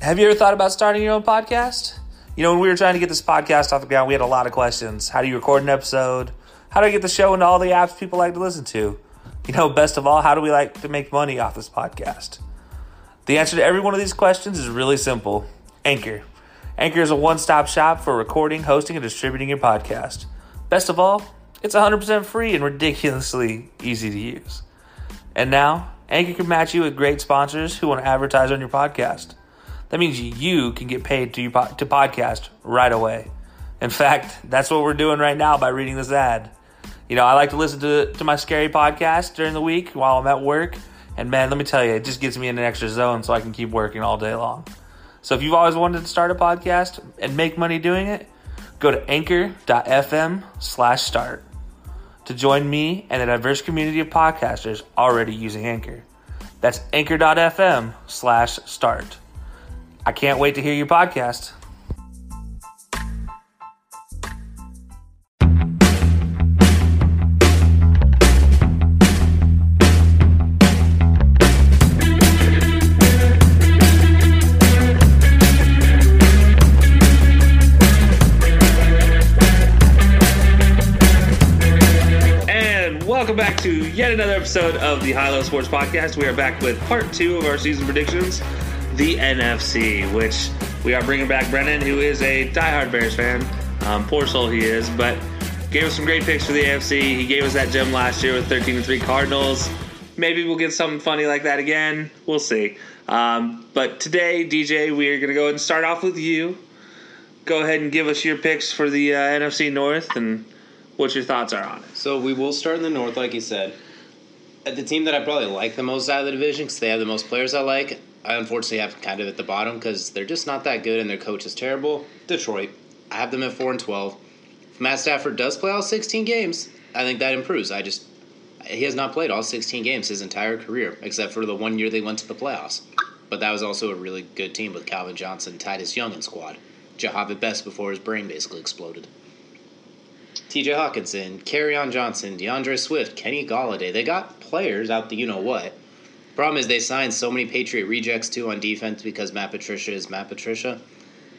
Have you ever thought about starting your own podcast? You know, when we were trying to get this podcast off the ground, we had a lot of questions. How do you record an episode? How do I get the show into all the apps people like to listen to? You know, best of all, how do we like to make money off this podcast? The answer to every one of these questions is really simple Anchor. Anchor is a one stop shop for recording, hosting, and distributing your podcast. Best of all, it's 100% free and ridiculously easy to use. And now, Anchor can match you with great sponsors who want to advertise on your podcast. That means you can get paid to, to podcast right away. In fact, that's what we're doing right now by reading this ad. You know, I like to listen to, to my scary podcast during the week while I'm at work. And man, let me tell you, it just gets me in an extra zone so I can keep working all day long. So if you've always wanted to start a podcast and make money doing it, go to anchor.fm slash start to join me and a diverse community of podcasters already using Anchor. That's anchor.fm slash start. I can't wait to hear your podcast. Episode of the High Low Sports Podcast. We are back with part two of our season predictions the NFC, which we are bringing back Brennan, who is a diehard Bears fan. Um, poor soul he is, but gave us some great picks for the AFC. He gave us that gem last year with 13 3 Cardinals. Maybe we'll get something funny like that again. We'll see. Um, but today, DJ, we are going to go ahead and start off with you. Go ahead and give us your picks for the uh, NFC North and what your thoughts are on it. So we will start in the North, like you said. The team that I probably like the most out of the division, because they have the most players I like, I unfortunately have kind of at the bottom because they're just not that good and their coach is terrible. Detroit. I have them at four and twelve. If Matt Stafford does play all sixteen games, I think that improves. I just he has not played all sixteen games his entire career, except for the one year they went to the playoffs. But that was also a really good team with Calvin Johnson, Titus Young in squad. Jahvid Best before his brain basically exploded. TJ Hockenson, on Johnson, DeAndre Swift, Kenny Golladay. They got players out the you know what Problem is they signed so many Patriot rejects too on defense because Matt Patricia is Matt Patricia.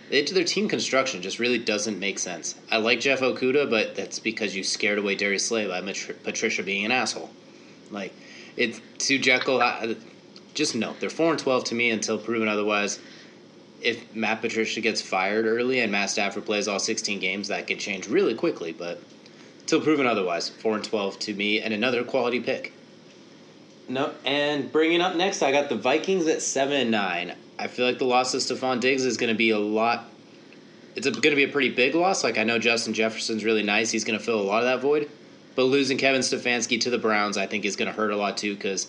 It, their team construction just really doesn't make sense. I like Jeff Okudah, but that's because you scared away Darius Slay by Patricia being an asshole. Like it's to Jekyll. I, just no, they're four and twelve to me until proven otherwise. If Matt Patricia gets fired early and Matt Stafford plays all sixteen games, that could change really quickly. But until proven otherwise, four and twelve to me, and another quality pick. No, and bringing up next, I got the Vikings at seven and nine. I feel like the loss of Stefon Diggs is going to be a lot. It's going to be a pretty big loss. Like I know Justin Jefferson's really nice; he's going to fill a lot of that void. But losing Kevin Stefanski to the Browns, I think, is going to hurt a lot too because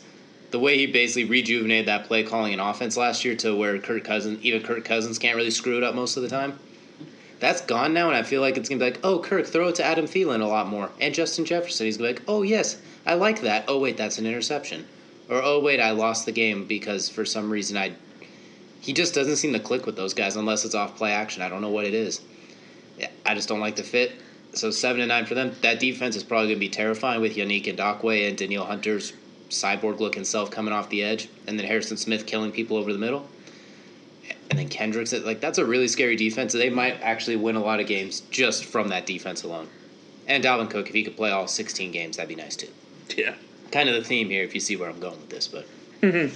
the way he basically rejuvenated that play calling and offense last year to where Kirk Cousins, even Kirk Cousins, can't really screw it up most of the time. That's gone now, and I feel like it's gonna be like, oh, Kirk, throw it to Adam Thielen a lot more, and Justin Jefferson. He's gonna be like, oh yes, I like that. Oh wait, that's an interception. or oh wait, I lost the game because for some reason I. He just doesn't seem to click with those guys unless it's off play action. I don't know what it is. I just don't like the fit. So seven and nine for them. That defense is probably to be terrifying with Yannick Ngakoue and Danielle Hunter's cyborg looking self coming off the edge, and then Harrison Smith killing people over the middle, and then Kendricks. Like that's a really scary defense. So they might actually win a lot of games just from that defense alone. And Dalvin Cook, if he could play all 16 games, that'd be nice too. Yeah. Kind of the theme here, if you see where I'm going with this. But Mm-hmm.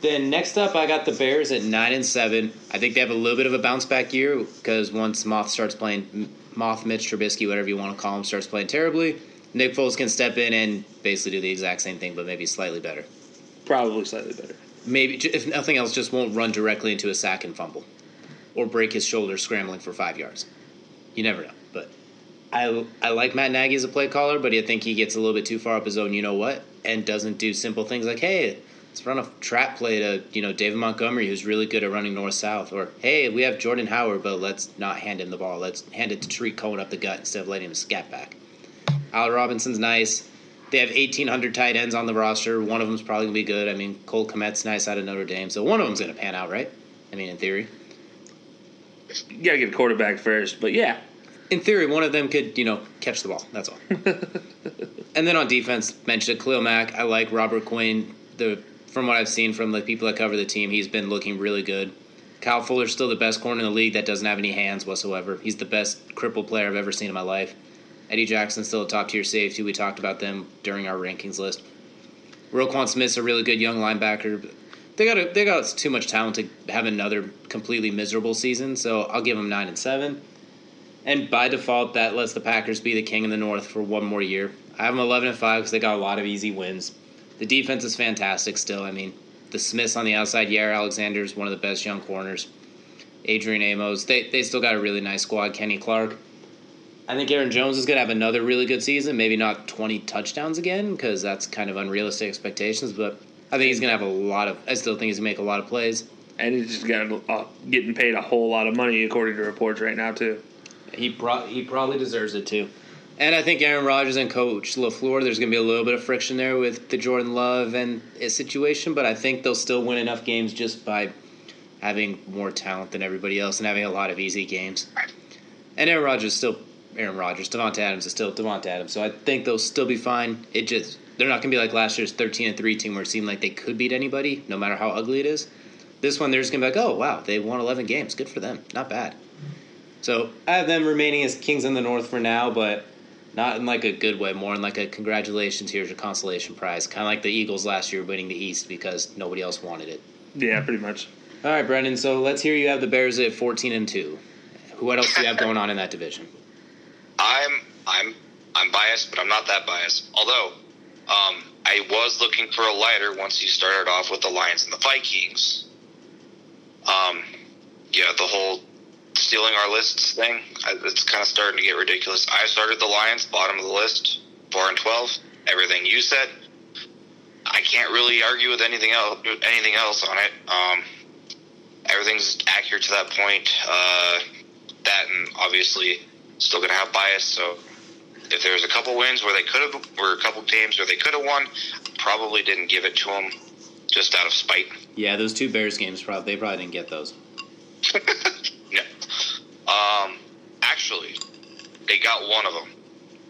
then next up, I got the Bears at nine and seven. I think they have a little bit of a bounce back year because once Moth starts playing, Moth Mitch Trubisky, whatever you want to call him, starts playing terribly. Nick Foles can step in and basically do the exact same thing, but maybe slightly better. Probably slightly better. Maybe, if nothing else, just won't run directly into a sack and fumble, or break his shoulder scrambling for five yards. You never know. But I I like Matt Nagy as a play caller, but I think he gets a little bit too far up his own. You know what? And doesn't do simple things like, hey, let's run a trap play to you know David Montgomery, who's really good at running north south, or hey, we have Jordan Howard, but let's not hand him the ball. Let's hand it to Tarik Cohen up the gut instead of letting him scat back. Al Robinson's nice. They have 1,800 tight ends on the roster. One of them's probably going to be good. I mean, Cole Kmet's nice out of Notre Dame. So one of them's going to pan out, right? I mean, in theory. You gotta get a quarterback first, but yeah. In theory, one of them could, you know, catch the ball. That's all. and then on defense, mentioned Khalil Mack. I like Robert Quinn. The From what I've seen from the people that cover the team, he's been looking really good. Kyle Fuller's still the best corner in the league that doesn't have any hands whatsoever. He's the best cripple player I've ever seen in my life. Eddie Jackson's still a top tier safety. We talked about them during our rankings list. Roquan Smith's a really good young linebacker. They got a, they got too much talent to have another completely miserable season. So I'll give them nine and seven. And by default, that lets the Packers be the king in the North for one more year. I have them eleven and five because they got a lot of easy wins. The defense is fantastic still. I mean, the Smiths on the outside, Jaire Alexander is one of the best young corners. Adrian Amos, they they still got a really nice squad. Kenny Clark. I think Aaron Jones is going to have another really good season. Maybe not 20 touchdowns again because that's kind of unrealistic expectations, but I think he's going to have a lot of. I still think he's going to make a lot of plays. And he's just got uh, getting paid a whole lot of money according to reports right now too. He pro- he probably deserves it too. And I think Aaron Rodgers and Coach LaFleur, there's going to be a little bit of friction there with the Jordan Love and his situation, but I think they'll still win enough games just by having more talent than everybody else and having a lot of easy games. And Aaron Rodgers is still Aaron Rodgers. Davante Adams is still Davante Adams, so I think they'll still be fine. It just they're not going to be like last year's 13 and three team where it seemed like they could beat anybody, no matter how ugly it is. This one, they're just going to be like, oh wow, they won 11 games. Good for them. Not bad. So I have them remaining as kings in the North for now, but not in like a good way. More in like a congratulations, here's your consolation prize. Kind of like the Eagles last year winning the East because nobody else wanted it. Yeah, pretty much. All right, Brendan. So let's hear you have the Bears at 14 and two. What else do you have going on in that division? I'm I'm I'm biased, but I'm not that biased. Although, um, I was looking for a lighter once you started off with the Lions and the Vikings. Um, yeah, the whole stealing our lists thing. It's kind of starting to get ridiculous. I started the Lions, bottom of the list, four and twelve. Everything you said, I can't really argue with anything else. Anything else on it. Um, everything's accurate to that point. Uh, that and obviously still going to have bias. So if there's a couple wins where they could have, or a couple games where they could have won, probably didn't give it to them just out of spite. Yeah, those two Bears games, probably they probably didn't get those. no. Um, actually, they got one of them,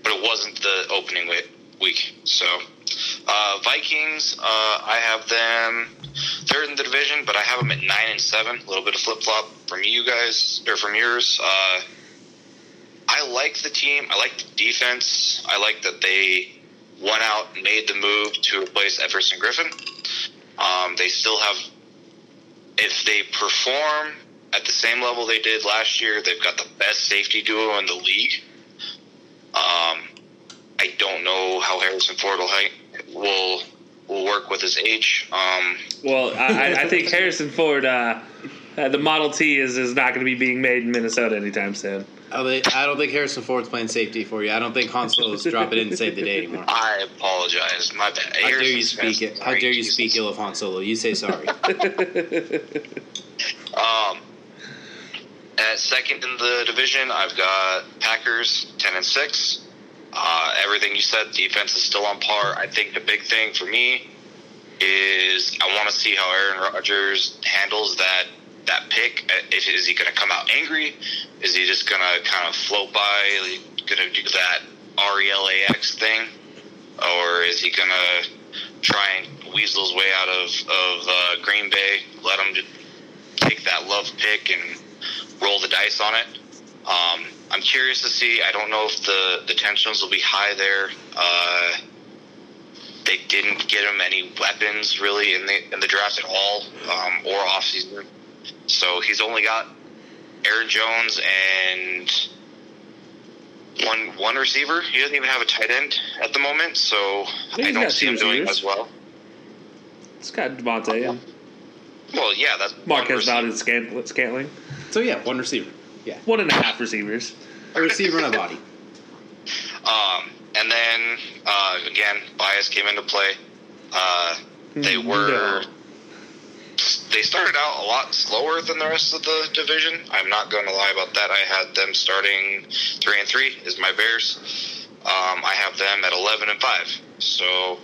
but it wasn't the opening week. So, uh, Vikings, uh, I have them third in the division, but I have them at nine and seven. A little bit of flip flop from you guys or from yours. Uh, I like the team. I like the defense. I like that they went out and made the move to replace Everson Griffen. Um, they still have, if they perform at the same level they did last year, they've got the best safety duo in the league. Um, I don't know how Harrison Ford will will will work with his age. Um, Well, I, I think Harrison Ford, uh, uh, the Model T is, is not going to be being made in Minnesota anytime soon. I don't- think Harrison Ford's playing safety for you. I don't think Han Solo's dropping in to save the day anymore. I apologize. My bad. How dare you speak it? How dare you speak ill of Han Solo? You say sorry. Um, at second in the division, I've got Packers ten and six. Uh, everything you said, defense is still on par. I think the big thing for me is I want to see how Aaron Rodgers handles that that pick. Uh, If is he going to come out angry? Is he just going to kind of float by, going to do that R E L A X thing, or is he going to try and weasel his way out of of uh, Green Bay? Let him take that love pick and roll the dice on it. Um, I'm curious to see. I don't know if the the tensions will be high there. Uh, they didn't get him any weapons really in the in the draft at all um, or off season. So he's only got Aaron Jones and one one receiver. He doesn't even have a tight end at the moment. So He's I don't see him doing receivers. as well. It's got Davante and Well, yeah, that's one Marquez receiver. Valdes Scant- Scantling. So yeah, one receiver. Yeah, One and a half receivers. a receiver and a body. Um, and then uh, again, bias came into play. Uh, they Mm, were no. They started out a lot slower than the rest of the division. I'm not going to lie about that. I had them starting three and three is my Bears. Um, I have them at eleven and five. So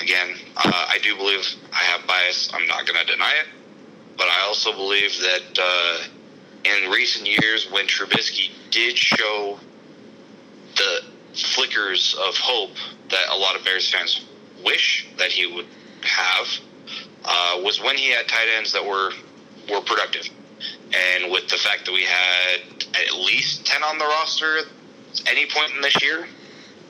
again, uh, I do believe I have bias. I'm not going to deny it, but I also believe that uh, in recent years, when Trubisky did show the flickers of hope that a lot of Bears fans wish that he would have uh, was when he had tight ends that were were productive, and with the fact that we had at least ten on the roster at any point in this year,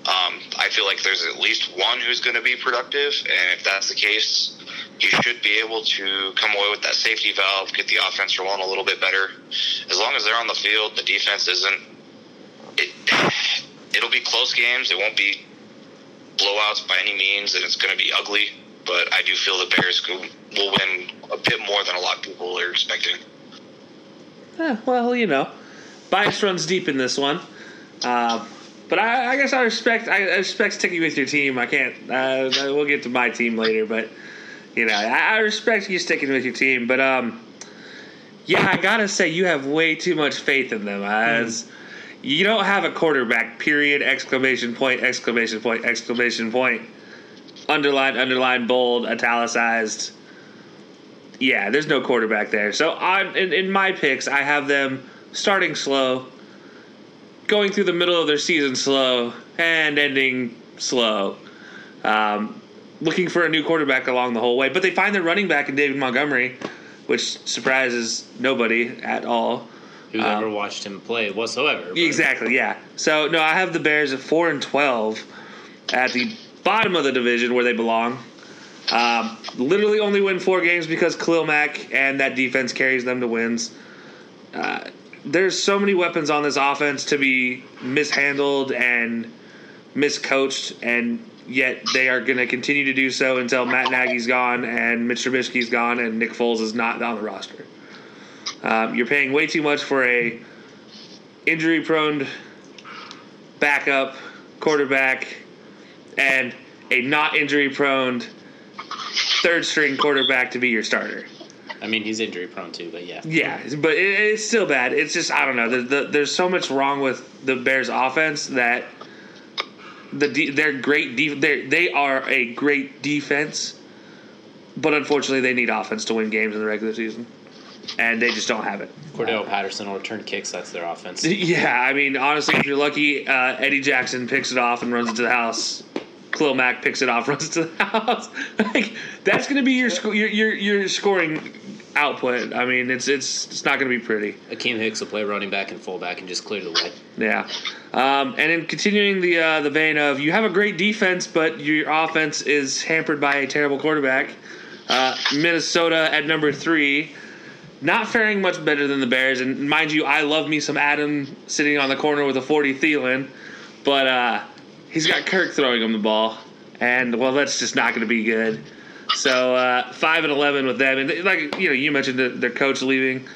um, I feel like there's at least one who's going to be productive, and if that's the case, he should be able to come away with that safety valve, get the offense rolling a little bit better. As long as they're on the field, the defense isn't. It it'll be close games. It won't be blowouts by any means, and it's going to be ugly. But I do feel the Bears will win a bit more than a lot of people are expecting. Eh, well, you know, bias runs deep in this one. Uh, but I, I guess I respect I, I respect sticking with your team. I can't. Uh, we'll get to my team later, but you know, I, I respect you sticking with your team. But um, yeah, I gotta say you have way too much faith in them. As you don't have a quarterback. Period! Exclamation point! Exclamation point! Exclamation point! Underlined, underlined, bold, italicized yeah, there's no quarterback there. So on in, in my picks, I have them starting slow, going through the middle of their season slow, and ending slow. Um, looking for a new quarterback along the whole way, but they find their running back in David Montgomery, which surprises nobody at all. Who's Um, ever watched him play whatsoever? but- Exactly, yeah. So no, I have the Bears at four and twelve at the bottom of the division where they belong. Um, literally only win four games because Khalil Mack and that defense carries them to wins. Uh, there's so many weapons on this offense to be mishandled and miscoached, and yet they are going to continue to do so until Matt Nagy's gone and Mitch Trubisky's gone and Nick Foles is not on the roster. Um, you're paying way too much for a injury-prone backup quarterback and a not injury-prone third-string quarterback to be your starter. I mean, he's injury prone too, but yeah. Yeah, but it, it's still bad. It's just I don't know. The, the, there's so much wrong with the Bears' offense that the de- they're great. De- they're, they are a great defense, but unfortunately, they need offense to win games in the regular season, and they just don't have it. Cordell Patterson will return kicks. That's their offense. Yeah, I mean, honestly, if you're lucky, uh, Eddie Jackson picks it off and runs it to the house. Mack picks it off, runs to the house. like that's going to be your, sco- your your your scoring output. I mean, it's it's it's not going to be pretty. Akiem Hicks will play running back and fullback and just clear the way. Yeah, um, and in continuing the uh, the vein of you have a great defense, but your offense is hampered by a terrible quarterback. Uh, Minnesota at number three, not faring much better than the Bears. And mind you, I love me some Adam sitting on the corner with a forty Thielen, but uh, he's got Kirk throwing him the ball, and well, that's just not going to be good. So uh, five and eleven with them, and like you know, you mentioned the, their coach leaving.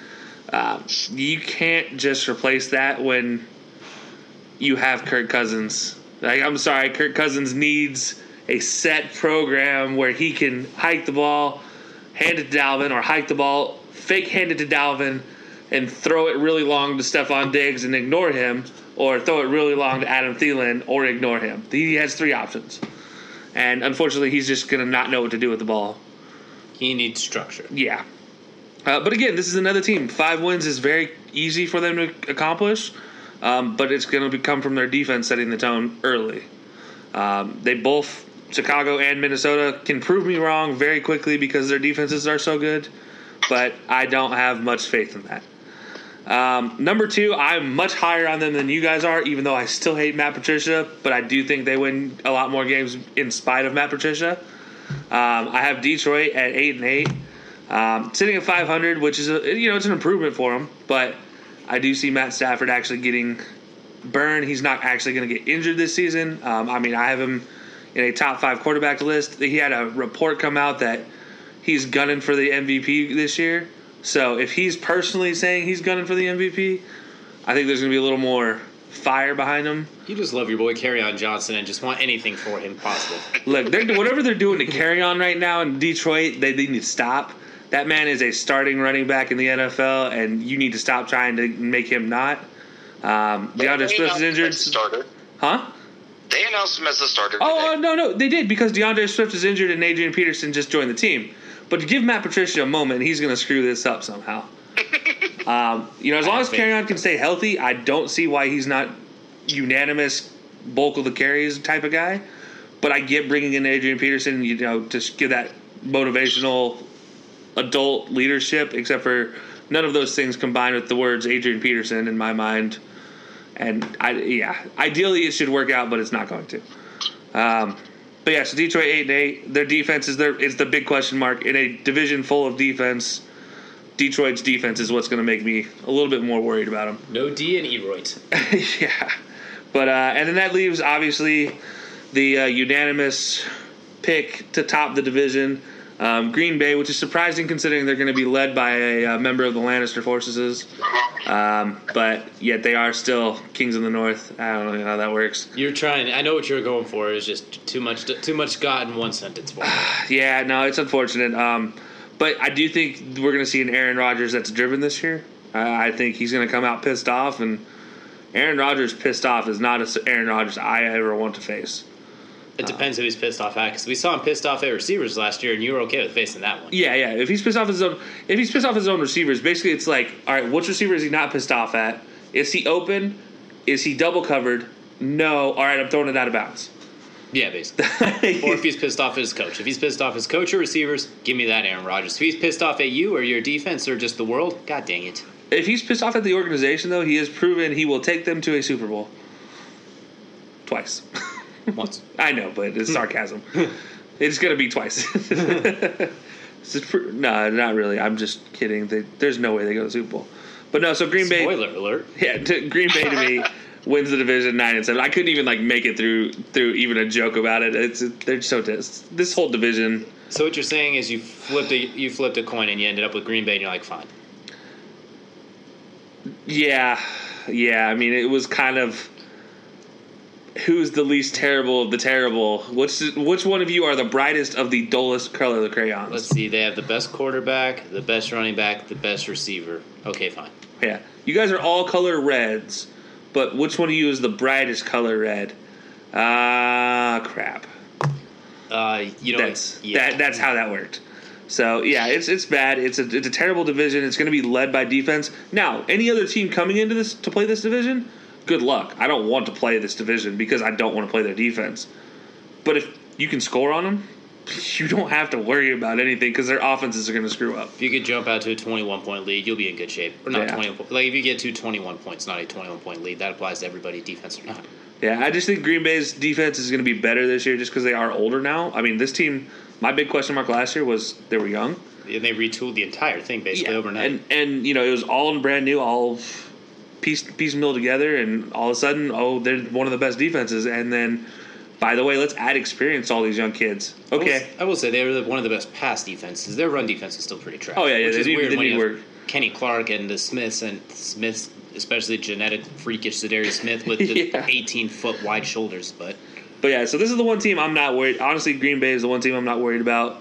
Um, you can't just replace that when you have Kirk Cousins. Like, I'm sorry, Kirk Cousins needs a set program where he can hike the ball, hand it to Dalvin, or hike the ball, fake hand it to Dalvin, and throw it really long to Stefon Diggs and ignore him, or throw it really long to Adam Thielen or ignore him. He has three options. and unfortunately, he's just going to not know what to do with the ball. He needs structure. Yeah. Uh, but again, this is another team. Five wins is very easy for them to accomplish, um, but it's going to come from their defense setting the tone early. Um, they both, Chicago and Minnesota, can prove me wrong very quickly because their defenses are so good, but I don't have much faith in that. Um, number two, I'm much higher on them than you guys are, even though I still hate Matt Patricia, but I do think they win a lot more games in spite of Matt Patricia. Um, I have Detroit at eight and eight, um, sitting at 500, which is a you know it's an improvement for them. But I do see Matt Stafford actually getting burned. He's not actually going to get injured this season. Um, I mean, I have him in a top five quarterback list. He had a report come out that he's gunning for the MVP this year. So if he's personally saying he's gunning for the MVP, I think there's going to be a little more fire behind him. You just love your boy on Johnson and just want anything for him possible. Look, they're, whatever they're doing to Kerryon right now in Detroit, they, they need to stop. That man is a starting running back in the NFL, and you need to stop trying to make him not. Um, DeAndre Swift is injured. Starter. Huh? They announced him as the starter. Oh, uh, no, no, they did because DeAndre Swift is injured and Adrian Peterson just joined the team. But to give Matt Patricia a moment, he's going to screw this up somehow. um, you know, as long as Carry can stay healthy, I don't see why he's not unanimous bulk of the carries type of guy. But I get bringing in Adrian Peterson, you know, to give that motivational adult leadership, except for none of those things combined with the words Adrian Peterson in my mind. And I, yeah, ideally it should work out, but it's not going to. Um, but yeah, so Detroit eight and eight. Their defense is their is the big question mark in a division full of defense. Detroit's defense is what's going to make me a little bit more worried about them. No D and Eroit. yeah, but uh, and then that leaves obviously the uh, unanimous pick to top the division. Um, Green Bay, which is surprising considering they're going to be led by a, uh member of the Lannister forces, um, but yet they are still kings of the North. I don't know how that works. You're trying. I know what you're going for. Is just too much. Too much got in one sentence. Yeah, no, it's unfortunate. Um, but I do think we're going to see an Aaron Rodgers that's driven this year. Uh, I think he's going to come out pissed off, and Aaron Rodgers pissed off is not a Aaron Rodgers I ever want to face. It uh, depends who he's pissed off at. Because we saw him pissed off at receivers last year, and you were okay with facing that one. Yeah, yeah. If he's pissed off his own, if he's pissed off his own receivers, basically it's like, all right, which receiver is he not pissed off at? Is he open? Is he double covered? No. All right, I'm throwing it out of bounds. Yeah, basically. or if he's pissed off at his coach. If he's pissed off his coach or receivers, give me that Aaron Rodgers. If he's pissed off at you or your defense or just the world, god dang it. If he's pissed off at the organization, though, he has proven he will take them to a Super Bowl. Twice. Once. I know, but it's hmm. sarcasm. Hmm. it's going to be twice. It's no, not really. I'm just kidding. They, there's no way they go to the Super Bowl. But no, so Green Bay. Spoiler alert. Yeah, to, Green Bay to me wins the division nine and seven. I couldn't even like make it through through even a joke about it. It's they're so dis- this whole division. So what you're saying is you flipped a you flipped a coin and you ended up with Green Bay and you're like, fine. Yeah, yeah. I mean, it was kind of who's the least terrible of the terrible. Which which one of you are the brightest of the dullest color of the crayons? Let's see. They have the best quarterback, the best running back, the best receiver. Okay, fine. Yeah, you guys are all color reds, but which one of you is the brightest color red? Ah, crap. Uh, you know, That's yeah. that, that's how that worked. So yeah, it's it's bad. It's a it's a terrible division. It's going to be led by defense. Now, any other team coming into this to play this division, good luck. I don't want to play this division because I don't want to play their defense. But if you can score on them, you don't have to worry about anything because their offenses are going to screw up. If you could jump out to a 21 point lead, you'll be in good shape. Or not Yeah. 20. Like if you get to 21 points, not a 21 point lead, that applies to everybody, defense or not. Yeah, I just think Green Bay's defense is going to be better this year just because they are older now. I mean, this team. My big question mark last year was they were young. And they retooled the entire thing basically overnight. And and you know it was all brand new, all piece piece mill together, and all of a sudden, oh, they're one of the best defenses. And then, by the way, let's add experience to all these young kids. I will- Okay, I will say they were the- one of the best pass defenses. Their run defense is still pretty trash. Oh, yeah, yeah, which they weird they when you have work. Kenny Clark and the Smiths and Smiths, especially genetic freakish Za'Darius Smith with the Yeah. 18 foot wide shoulders. But but yeah, so this is the one team I'm not worried. Honestly, Green Bay is the one team I'm not worried about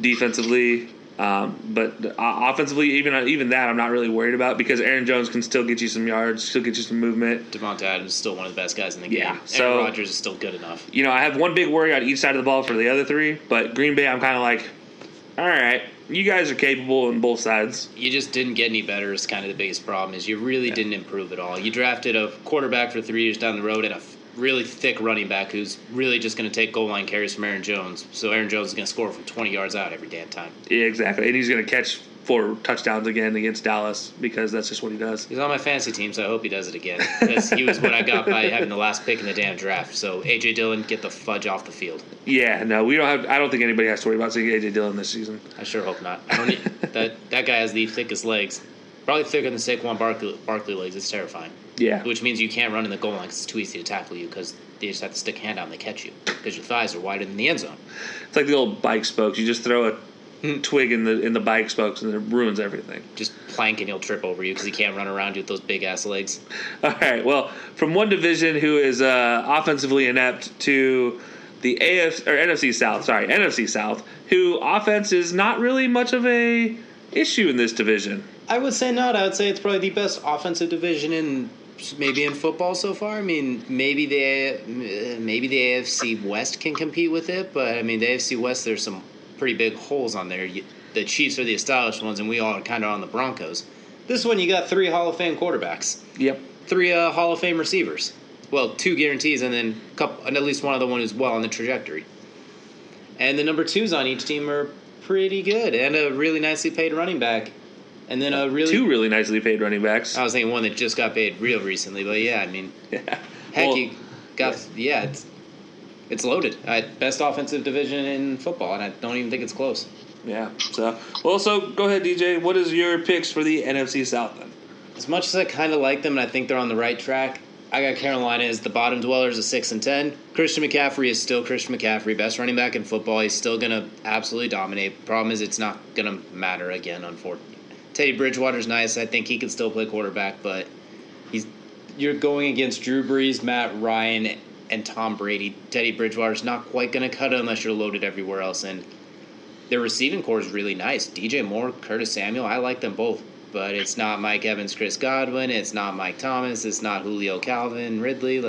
defensively. Um, but uh, offensively, even even that, I'm not really worried about because Aaron Jones can still get you some yards, still get you some movement. Davante Adams is still one of the best guys in the game. Yeah, Aaron so- Rodgers is still good enough. You know, I have one big worry on each side of the ball for the other three, but Green Bay, I'm kind of like, all right, you guys are capable on both sides. You just didn't get any better. Is kind of the biggest problem. Is you really didn't improve at all. You drafted a quarterback for three years down the road and a really thick running back who's really just going to take goal line carries from Aaron Jones. So Aaron Jones is going to score from 20 yards out every damn time. Yeah, exactly, and he's going to catch four touchdowns again against Dallas because that's just what he does. He's on my fantasy team, so I hope he does it again. Because he was what I got by having the last pick in the damn draft. So AJ Dillon, get the fudge off the field. Yeah, no, we don't have. I don't think anybody has to worry about seeing AJ Dillon this season. I sure hope not. I don't need, that that guy has the thickest legs, probably thicker than Saquon Barkley, Barkley legs. It's terrifying. Yeah, Which means you can't run in the goal line because it's too easy to tackle you because they just have to stick a hand out and they catch you because your thighs are wider than the end zone. it's like the old bike spokes. You just throw a twig in the in the bike spokes and it ruins everything. Just plank and he'll trip over you because he can't run around you with those big ass legs. All right. Well, from one division who is uh, offensively inept to the AF or NFC South, sorry, NFC South, who offense is not really much of a issue in this division. I would say not. I would say it's probably the best offensive division in maybe in football so far. I mean, maybe the maybe the AFC West can compete with it, but I mean the AFC West there's some pretty big holes on there. The Chiefs are the established ones, and we all are kind of on the Broncos. This one you got three Hall of Fame quarterbacks, Yep. three uh, Hall of Fame receivers. Well, two guarantees, and then couple, and at least one other one who's well on the trajectory. And the number twos on each team are pretty good, and a really nicely paid running back, and then a really Two really nicely paid running backs. I was thinking one that just got paid real recently, but yeah, I mean, Yeah. heck, Well, you got yeah, it's it's loaded. Best offensive division in football, and I don't even think it's close. Yeah. So, well, so go ahead, DJ. What is your picks for the NFC South then? As much as I kind of like them, and I think they're on the right track, I got Carolina as the bottom dwellers at six and ten. Christian McCaffrey is still Christian McCaffrey, best running back in football. He's still gonna absolutely dominate. Problem is, it's not gonna matter again. Unfortunately, Teddy Bridgewater's nice. I think he can still play quarterback, but he's you're going against Drew Brees, Matt Ryan, and Tom Brady. Teddy Bridgewater's not quite gonna cut it unless you're loaded everywhere else, and their receiving core is really nice. DJ Moore, Curtis Samuel, I like them both. But it's not Mike Evans, Chris Godwin. It's not Mike Thomas. It's not Julio Calvin, Ridley.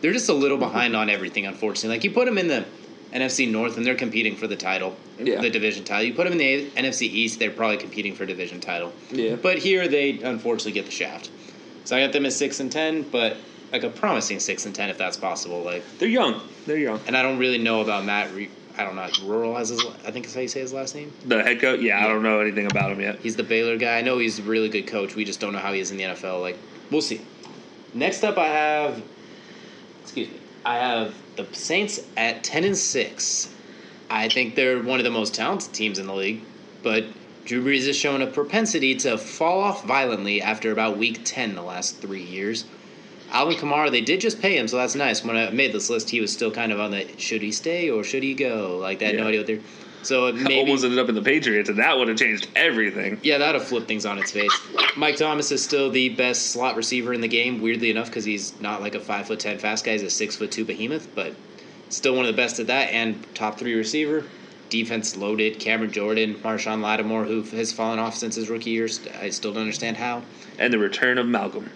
They're just a little behind on everything, unfortunately. Like you put them in the NFC North, and they're competing for the title, Yeah. the division title. You put them in the NFC East, they're probably competing for division title. Yeah. But here they unfortunately get the shaft. So I got them at six and ten, but like a promising six and ten if that's possible. Like, They're young. They're young. and I don't really know about Matt. Re- I don't know. Rhule as his, I think is how you say his last name. The head coach. Yeah, I don't know anything about him yet. He's the Baylor guy. I know he's a really good coach. We just don't know how he is in the NFL. Like, we'll see. Next up, I have, excuse me, I have the Saints at ten and six. I think they're one of the most talented teams in the league, but Drew Brees has shown a propensity to fall off violently after about week ten the last three years. Alvin Kamara, they did just pay him, so that's nice. When I made this list, he was still kind of on the should he stay or should he go? Like that, Yeah. no idea what they're. So it maybe Almost ended up in the Patriots, and that would have changed everything. yeah, that'd have flipped things on its face. Mike Thomas is still the best slot receiver in the game, weirdly enough, because he's not like a five foot ten fast guy; he's a six foot two behemoth, but still one of the best at that. And top three receiver, defense loaded. Cameron Jordan, Marshon Lattimore, who has fallen off since his rookie year. I still don't understand how. And the return of Malcolm.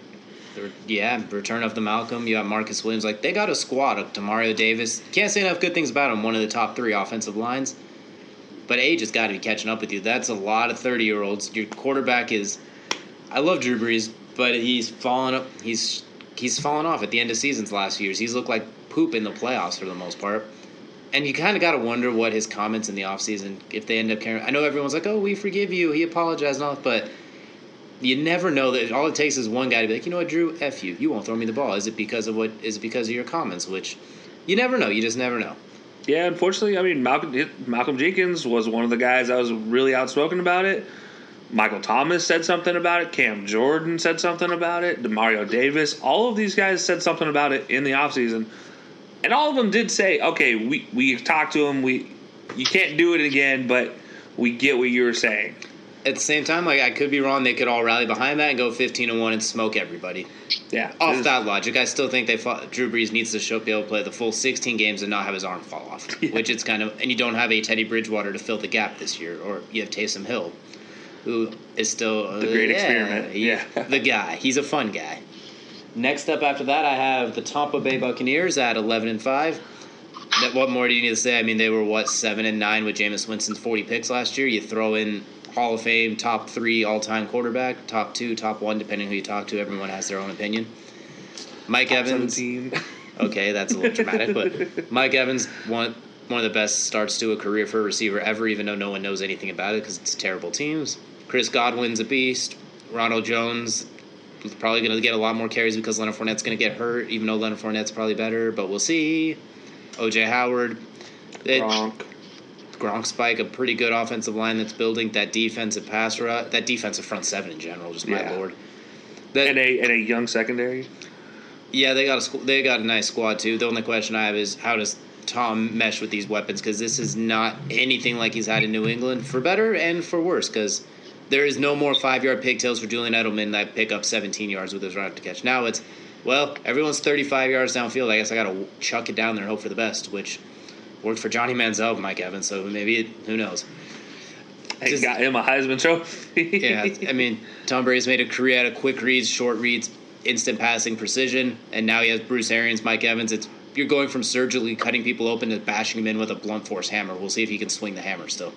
Yeah, return of the Malcolm. You got Marcus Williams. Like they got a squad of Demario Davis. Can't say enough good things about him. One of the top three offensive lines. But age has got to be catching up with you. That's a lot of thirty year olds. Your quarterback is. I love Drew Brees, but he's fallen up. He's he's fallen off at the end of seasons last years. He's looked like poop in the playoffs for the most part. And you kind of got to wonder what his comments in the offseason, if they end up caring. I know everyone's like, oh, we forgive you. He apologized all, but you never know that all it takes is one guy to be like, you know what, Drew, F you. You won't throw me the ball. Is it because of what is it because of your comments? Which you never know. You just never know. Yeah, unfortunately, I mean Malcolm Malcolm Jenkins was one of the guys that was really outspoken about it. Michael Thomas said something about it. Cam Jordan said something about it. Demario Davis, all of these guys said something about it in the offseason. And all of them did say, "Okay, we we talked to him. We you can't do it again, but we get what you were saying." At the same time, like I could be wrong. They could all rally behind that and go fifteen and one and smoke everybody. Yeah. Off that logic, I still think they fought, Drew Brees needs to show, be able to play the full sixteen games and not have his arm fall off. Which it's kind of, and you don't have a Teddy Bridgewater to fill the gap this year, or you have Taysom Hill, who is still uh, The great yeah, experiment, yeah. the guy. He's a fun guy. Next up after that, I have the Tampa Bay Buccaneers at eleven and five. That, what more do you need to say? I mean, they were what seven and nine with Jameis Winston's forty picks last year. You throw in Hall of Fame top three all time quarterback, top two, top one, depending who you talk to. Everyone has their own opinion. Mike Evans. 17. Okay, that's a little dramatic, but Mike Evans one one of the best starts to a career for a receiver ever, even though no one knows anything about it because it's terrible teams. Chris Godwin's a beast. Ronald Jones probably going to get a lot more carries because Leonard Fournette's going to get hurt, even though Leonard Fournette's probably better, but we'll see. OJ Howard. It- Gronk. Gronk spike, a pretty good offensive line that's building that defensive pass rush, that defensive front seven in general. Just my Yeah. lord. That, And a and a young secondary. yeah, they got a they got a nice squad too. The only question I have is how does Tom mesh with these weapons? Because this is not anything like he's had in New England, for better and for worse. Because there is no more five yard pigtails for Julian Edelman that pick up 17 yards with his run to catch. Now it's well, everyone's 35 yards downfield. I guess I got to chuck it down there and hope for the best, which worked for Johnny Manziel, Mike Evans. So maybe it, who knows. Just- got him a Heisman Trophy. Yeah, I mean, Tom Brady's made a career out of quick reads, short reads, instant passing, precision, and now he has Bruce Arians, Mike Evans. It's you're going from surgically cutting people open to bashing them in with a blunt force hammer. We'll see if he can swing the hammer still,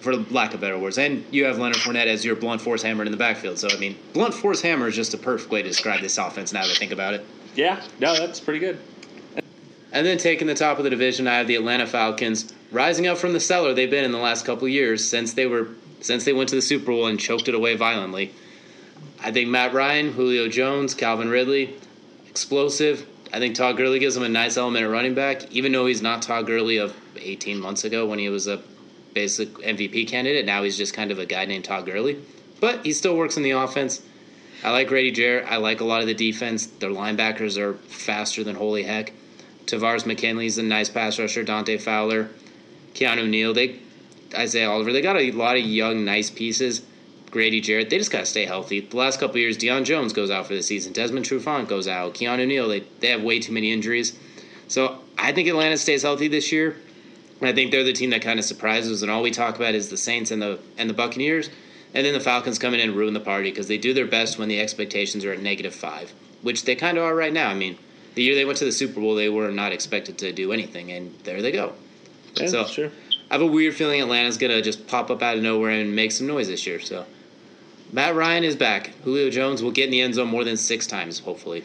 for lack of better words. And you have Leonard Fournette as your blunt force hammer in the backfield. So I mean, blunt force hammer is just a perfect way to describe this offense. Now that I think about it. yeah. No, that's pretty good. And then taking the top of the division, I have the Atlanta Falcons rising up from the cellar they've been in the last couple years since they were since they went to the Super Bowl and choked it away violently. I think Matt Ryan, Julio Jones, Calvin Ridley, explosive. I think Todd Gurley gives them a nice element at running back, even though he's not Todd Gurley of 18 months ago when he was a basic MVP candidate. Now he's just kind of a guy named Todd Gurley, but he still works in the offense. I like Grady Jarrett. I like a lot of the defense. Their linebackers are faster than holy heck. Tavares McKinley's a nice pass rusher. Dante Fowler, Keanu Neal, they, Isaiah Oliver. They got a lot of young, nice pieces. Grady Jarrett, they just got to stay healthy. The last couple years, Deion Jones goes out for the season. Desmond Trufant goes out. Keanu Neal, they, they have way too many injuries. So I think Atlanta stays healthy this year. I think they're the team that kind of surprises, and all we talk about is the Saints and the and the Buccaneers, and then the Falcons come in and ruin the party because they do their best when the expectations are at negative five, which they kind of are right now. I mean, the year they went to the Super Bowl, they were not expected to do anything, and there they go. Yeah, So- sure. I have a weird feeling Atlanta's gonna just pop up out of nowhere and make some noise this year. So Matt Ryan is back. Julio Jones will get in the end zone more than six times, hopefully.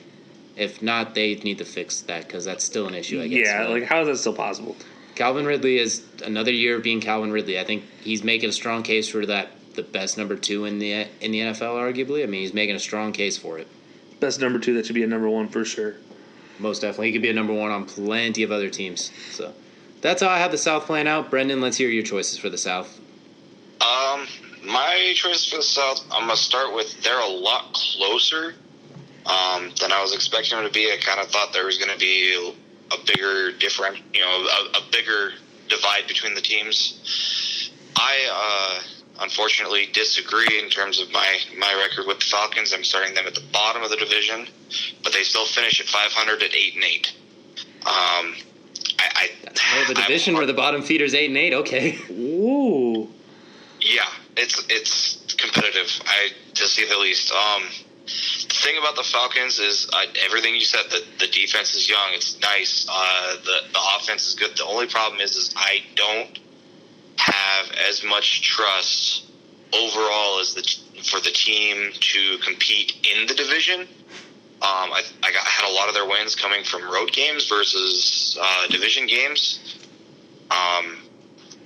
If not, they need to fix that because that's still an issue. I guess. Yeah, But like how is that still possible? Calvin Ridley is another year of being Calvin Ridley. I think he's making a strong case for that, the best number two in the in the NFL, arguably. I mean, he's making a strong case for it. Best number two that should be a number one for sure. Most definitely, he could be a number one on plenty of other teams. So that's how I have the South plan out. Brendan, let's hear your choices for the South. Um, my choice for the South, I'm gonna start with they're a lot closer um, than I was expecting them to be. I kind of thought there was to be a bigger different, you know, a, a bigger divide between the teams. I uh, unfortunately disagree in terms of my my record with the Falcons. I'm starting them at the bottom of the division, but they still finish at 500 at eight and eight. Um, I, I Oh, the I'm- division where the bottom feeder's eight and eight. Okay. Ooh. Yeah, it's it's competitive. I to say the least. Um, the thing about the Falcons is uh, everything you said. The the defense is young. It's nice. Uh, the the offense is good. The only problem is is I don't have as much trust overall as the for the team to compete in the division. Um, I, I got, had a lot of their wins coming from road games versus uh, division games. Um,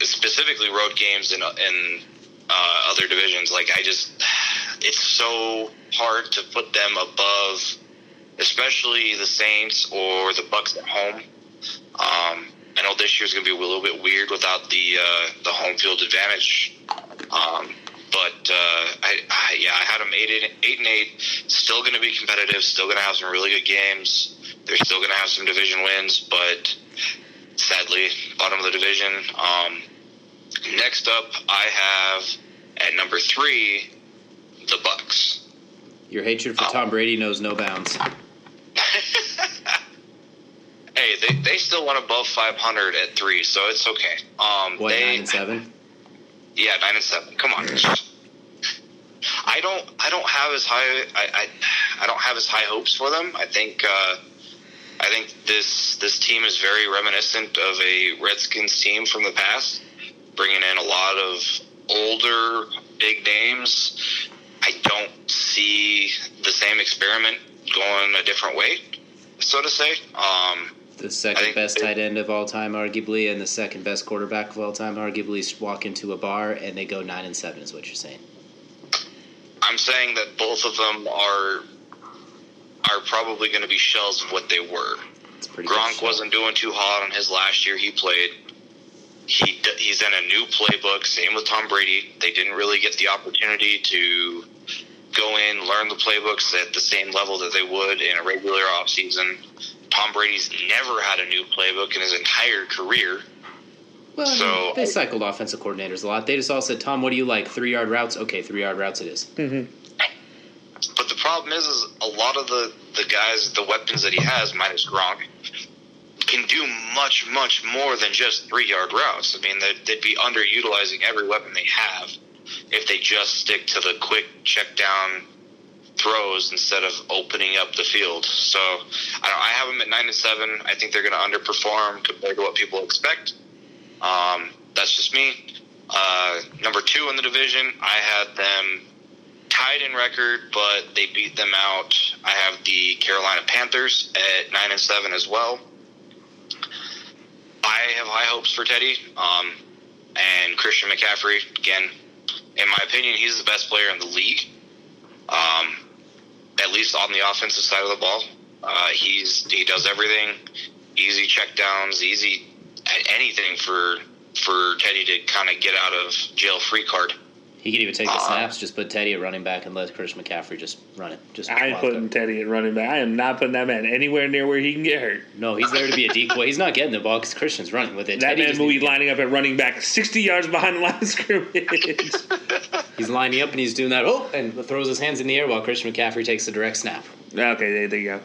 specifically road games in in uh, other divisions. Like I just, it's so hard to put them above, especially the Saints or the Bucks at home. Um, I know this year's going to be a little bit weird without the uh, the home field advantage. Um, but uh, I, I, yeah, I had them eight and eight and eight. Still going to be competitive. Still going to have some really good games. They're still going to have some division wins, but sadly, bottom of the division. Um, next up, I have At number three, the Bucks. Your hatred for Tom Brady knows no bounds. Hey, they, they still went above 500 at three, so it's okay. Um, What, they, nine and seven? Yeah, nine and seven. Come on. I don't. I don't have as high. I. I, I don't have as high hopes for them. I think. Uh, I think this this team is very reminiscent of a Redskins team from the past, bringing in a lot of older big names. I don't see the same experiment going a different way, so to say. Um, The second best tight end of all time, arguably, and the second best quarterback of all time, arguably, walk into a bar and they go nine and seven. Is what you're saying? I'm saying that both of them are are probably going to be shells of what they were. It's pretty. good Gronk wasn't doing too hot on his last year he played. He he's in a new playbook. Same with Tom Brady. They didn't really get the opportunity to go in, learn the playbooks at the same level that they would in a regular offseason. Tom Brady's never had a new playbook in his entire career. Well, I mean, So- they cycled offensive coordinators a lot. They just all said, "Tom, what do you like? Three yard routes? Okay, three yard routes it is." Mm-hmm. But the problem is, is a lot of the the guys, the weapons that he has, minus Gronk, can do much, much more than just three yard routes. I mean, they'd, they'd be underutilizing every weapon they have if they just stick to the quick check down throws instead of opening up the field. So I, don't, I have them at nine and seven. I think they're going to underperform compared to what people expect. Um, that's just me. Uh, number two in the division, I had them tied in record, but they beat them out. I have the Carolina Panthers at nine and seven as well. I have high hopes for Teddy um, and Christian McCaffrey. Again, in my opinion, he's the best player in the league. Um, at least on the offensive side of the ball, uh, he's he does everything. Easy checkdowns, easy anything for for Teddy to kind of get out of jail free card. He could even take the Uh, snaps, just put Teddy at running back, and let Chris McCaffrey just run it. Just I ain't wild putting card. Teddy at running back. I am not putting that man anywhere near where he can get hurt. No, he's there to be a decoy. He's not getting the ball because Christian's running with it. That Teddy man will be lining up at running back 60 yards behind the line of scrimmage. He's lining up and he's doing that. Oh, and throws his hands in the air while Christian McCaffrey takes the direct snap. okay, there, there you go.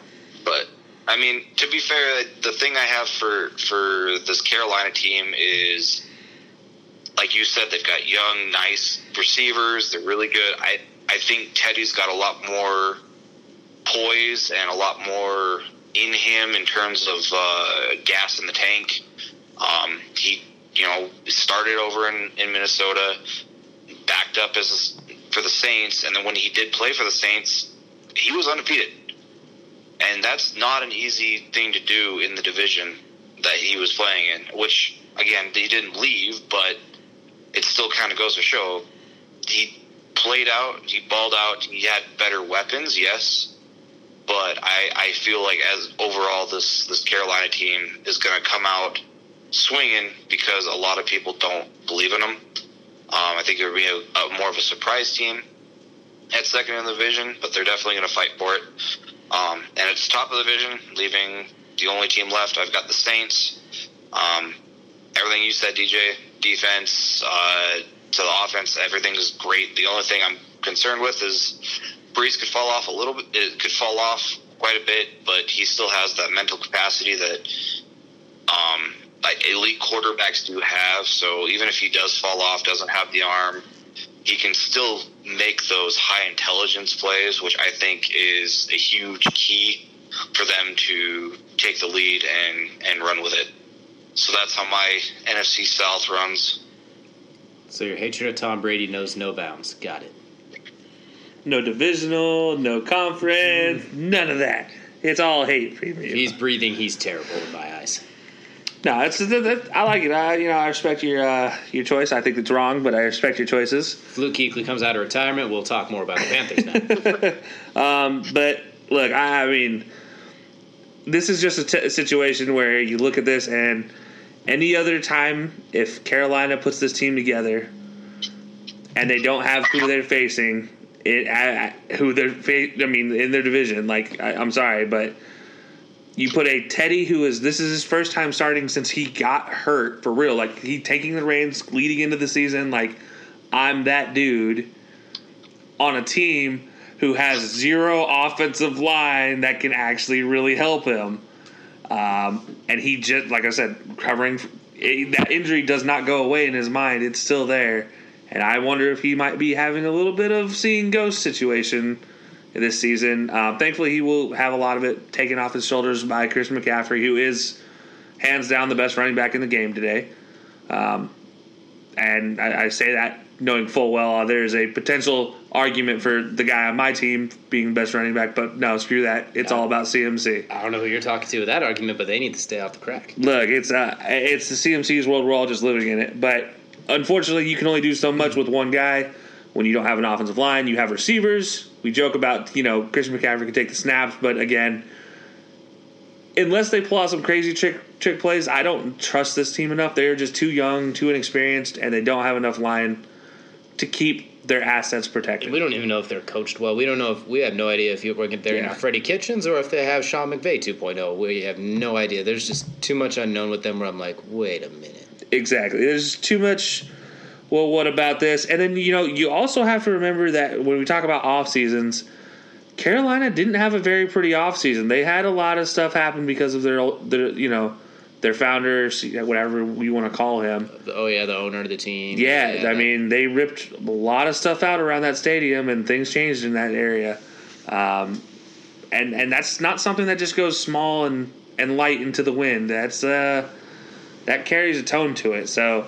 But I mean, to be fair, the thing I have for for this Carolina team is, like you said, they've got young, nice receivers. They're really good. I I think Teddy's got a lot more poise and a lot more in him in terms of uh, gas in the tank. Um, he, you know, started over in, in Minnesota, backed up as for the Saints, and then when he did play for the Saints, he was undefeated and that's not an easy thing to do in the division that he was playing in. Which again, he didn't leave, but it still kind of goes to show he played out, he balled out, he had better weapons, yes. But I, I feel like as overall this this Carolina team is going to come out swinging because a lot of people don't believe in them. Um, I think it would be a, a more of a surprise team at second in the division, but they're definitely going to fight for it. Um, and it's top of the division, leaving the only team left. I've got the Saints. Um, everything you said, DJ, defense uh, to the offense, everything is great. The only thing I'm concerned with is Brees could fall off a little bit. It could fall off quite a bit, but he still has that mental capacity that um, like elite quarterbacks do have. So even if he does fall off, doesn't have the arm, he can still make those high intelligence plays, which I think is a huge key for them to take the lead and, and run with it. So that's how my NFC South runs. So your hatred of Tom Brady knows no bounds. Got it. No divisional, no conference, none of that. It's all hate for you. He's breathing, he's terrible in my eyes. No, it's that, that, I like it. I you know I respect your uh, your choice. I think it's wrong, but I respect your choices. If Luke Kuechly comes out of retirement, we'll talk more about the Panthers now. Um, but look, I, I mean, this is just a, t- a situation where you look at this and any other time, if Carolina puts this team together and they don't have who they're facing, it who they're fa- I mean in their division, like I, I'm sorry, but you put a Teddy who is this is his first time starting since he got hurt for real, like he taking the reins leading into the season, like I'm that dude on a team who has zero offensive line that can actually really help him. Um, and he just, like I said, covering it, that injury does not go away in his mind. It's still there. And I wonder if he might be having a little bit of seeing ghost situation this season. Um, thankfully, he will have a lot of it taken off his shoulders by Chris McCaffrey, who is hands down the best running back in the game today. Um, and I, I, say that knowing full well uh, there is a potential argument for the guy on my team being best running back, but no, screw that. It's all about CMC. I don't know who you're talking to with that argument, but they need to stay off the crack. Look, it's uh, it's the CMC's world. We're all just living in it, but unfortunately, you can only do so much with one guy when you don't have an offensive line. You have receivers. We joke about you know Christian McCaffrey can take the snaps, but again, unless they pull out some crazy trick trick plays, I don't trust this team enough. They are just too young, too inexperienced, and they don't have enough line to keep their assets protected. We don't even know if they're coached well. We don't know if we have no idea if you're working there yeah. Freddie Kitchens or if they have Sean McVay 2.0. We have no idea. There's just too much unknown with them. Where I'm like, wait a minute. Exactly. There's too much. Well, what about this? And then you know you also have to remember that when we talk about off seasons, Carolina didn't have a very pretty off season. They had a lot of stuff happen because of their their you know their founder, whatever you want to call him. Oh yeah, the owner of the team. Yeah, yeah I mean they ripped a lot of stuff out around that stadium, and things changed in that area. Um, and and that's not something that just goes small and and light into the wind. That's uh, that carries a tone to it. So,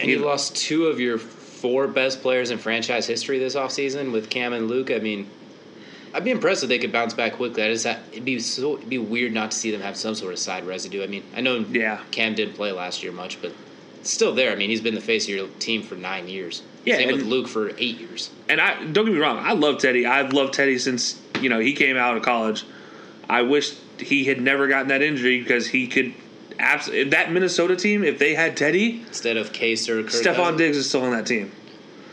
and you, you lost two of your four best players in franchise history this offseason with Cam and Luke. I mean, I'd be impressed if they could bounce back quickly. I just it'd be so it'd be weird not to see them have some sort of side residue. I mean, I know yeah. Cam didn't play last year much, but still there. I mean, he's been the face of your team for nine years. Yeah, same with Luke for eight years. And I don't get me wrong, I love Teddy. I've loved Teddy since you know he came out of college. I wish he had never gotten that injury because he could. Absolutely, that Minnesota team, if they had Teddy instead of Case or Kirk Stefon Diggs is still on that team.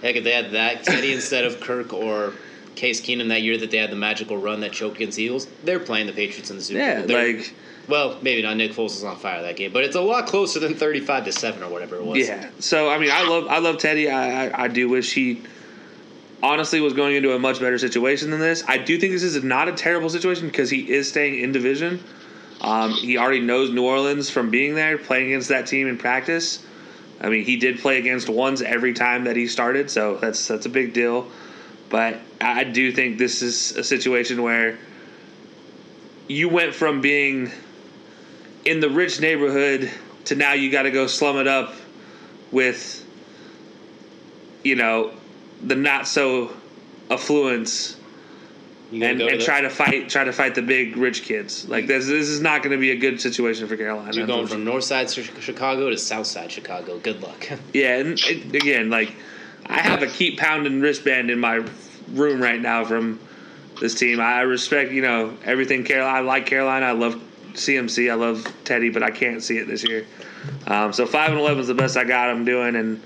Heck, if they had that Teddy instead of Kirk or Case Keenum that year that they had the magical run that choked against the Eagles, they're playing the Patriots in the Super yeah, Bowl. They're, like well, maybe not. Nick Foles was on fire that game, but it's a lot closer than thirty-five to seven or whatever it was. Yeah. So I mean, I love I love Teddy. I I, I do wish he honestly was going into a much better situation than this. I do think this is not a terrible situation because he is staying in division. Um, he already knows New Orleans from being there, playing against that team in practice. I mean, he did play against ones every time that he started, so that's that's a big deal. But I do think this is a situation where you went from being in the rich neighborhood to now you got to go slum it up with, you know, the not so affluence and, and try to fight try to fight the big rich kids. Like this this is not going to be a good situation for Carolina. You're going from north side Chicago to south side Chicago. Good luck. yeah, and it, again, like I have a keep pounding wristband in my room right now from this team. I respect, you know, everything Carolina. I like Carolina. I love CMC. I love Teddy, but I can't see it this year. Um, so five and eleven is the best I got. I'm doing, and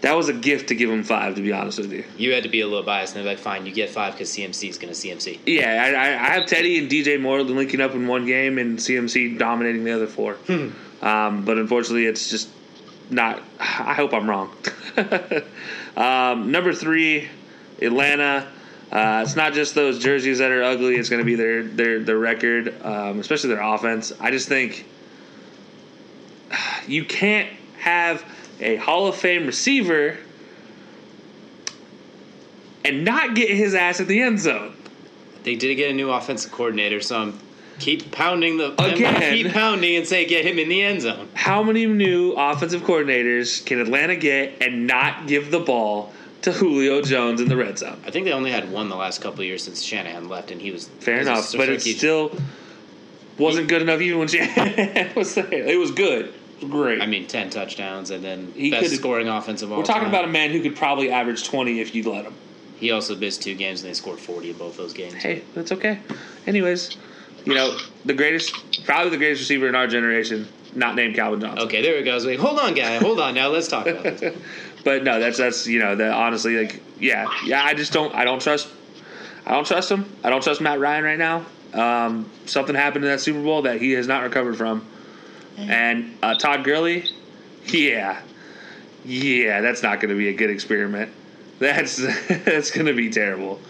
that was a gift to give him five. To be honest with you, you had to be a little biased and like, fine, you get five because CMC is going to CMC. Yeah, I, I, have Teddy and DJ Moore linking up in one game, and CMC dominating the other four. Hmm. Um, but unfortunately, it's just not. I hope I'm wrong. um, number three, Atlanta. Uh, it's not just those jerseys that are ugly. It's going to be their their their record, um, especially their offense. I just think you can't have a Hall of Fame receiver and not get his ass at the end zone. They did get a new offensive coordinator, so I'm keep pounding the again. Keep pounding and say get him in the end zone. How many new offensive coordinators can Atlanta get and not give the ball to Julio Jones in the red zone. I think they only had one the last couple years since Shanahan left, and he was fair enough, but it still wasn't good enough even when Shanahan was there. It was good. It was great. I mean, ten touchdowns and then he best scoring offensive. We're talking time. about a man who could probably average twenty if you let him. He also missed two games and they scored forty in both those games. Hey, that's okay. Anyways, you know the greatest, probably the greatest receiver in our generation, not named Calvin Johnson. Okay, there we goes. Like, hold on, guy. Hold on. Now let's talk about this. But no, that's that's you know that honestly like yeah yeah I just don't I don't trust I don't trust him I don't trust Matt Ryan right now. Um, something happened in that Super Bowl that he has not recovered from, and uh, Todd Gurley, yeah, Yeah, that's not going to be a good experiment. That's that's going to be terrible.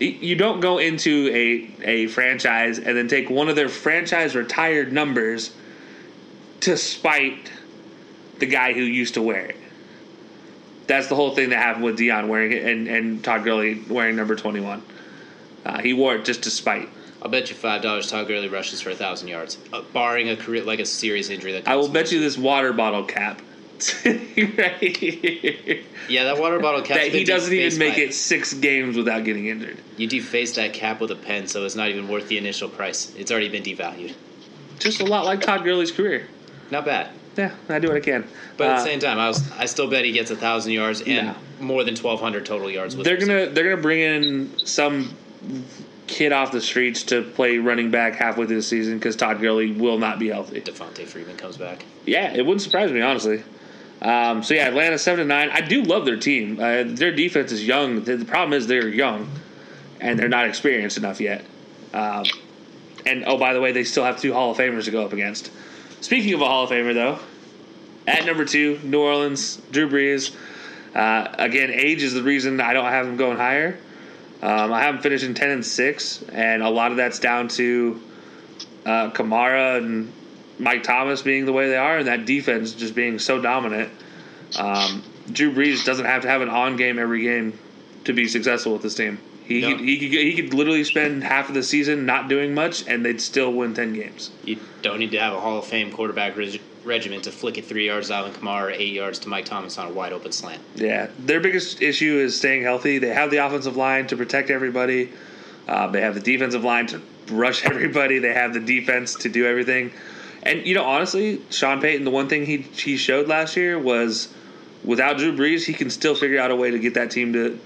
You don't go into a a franchise and then take one of their franchise retired numbers to spite the guy who used to wear it. That's the whole thing that happened with Deion wearing it and, and Todd Gurley wearing number 21. Uh, he wore it just to spite. I'll bet you five dollars Todd Gurley rushes for a thousand yards, uh, barring a career like a serious injury. That I will bet you this water bottle cap. Right here. Yeah, that water bottle cap. that he doesn't even make it six games without getting injured. You defaced that cap with a pen, so it's not even worth the initial price. It's already been devalued. Just a lot like Todd Gurley's career. Not bad. Yeah, I do what I can. But at Uh, the same time, I was I still bet he gets a thousand yards and Yeah. more than twelve hundred total yards. With they're gonna they're gonna bring in some kid off the streets to play running back halfway through the season because Todd Gurley will not be healthy. Devonta Freeman comes back. Yeah, it wouldn't surprise me honestly. Um, so yeah, Atlanta seven to nine. I do love their team. Uh, their defense is young. The, problem is they're young, and they're not experienced enough yet. Um, and oh, by the way, they still have two Hall of Famers to go up against. Speaking of a Hall of Famer, though, at number two, New Orleans, Drew Brees. Uh, again, age is the reason I don't have him going higher. Um, I have him finishing ten and six, and a lot of that's down to uh, Kamara and Mike Thomas being the way they are, and that defense just being so dominant. Um, Drew Brees doesn't have to have an on game every game to be successful with this team. He, No. could, he, could, he could literally spend half of the season not doing much, and they'd still win 10 games. You don't need to have a Hall of Fame quarterback reg- regimen to flick it three yards to Alvin Kamara, eight yards to Mike Thomas on a wide open slant. Yeah, their biggest issue is staying healthy. They have the offensive line to protect everybody. Uh, they have the defensive line to rush everybody. They have the defense to do everything. And you know, honestly, Sean Payton, the one thing he he showed last year was without Drew Brees, he can still figure out a way to get that team to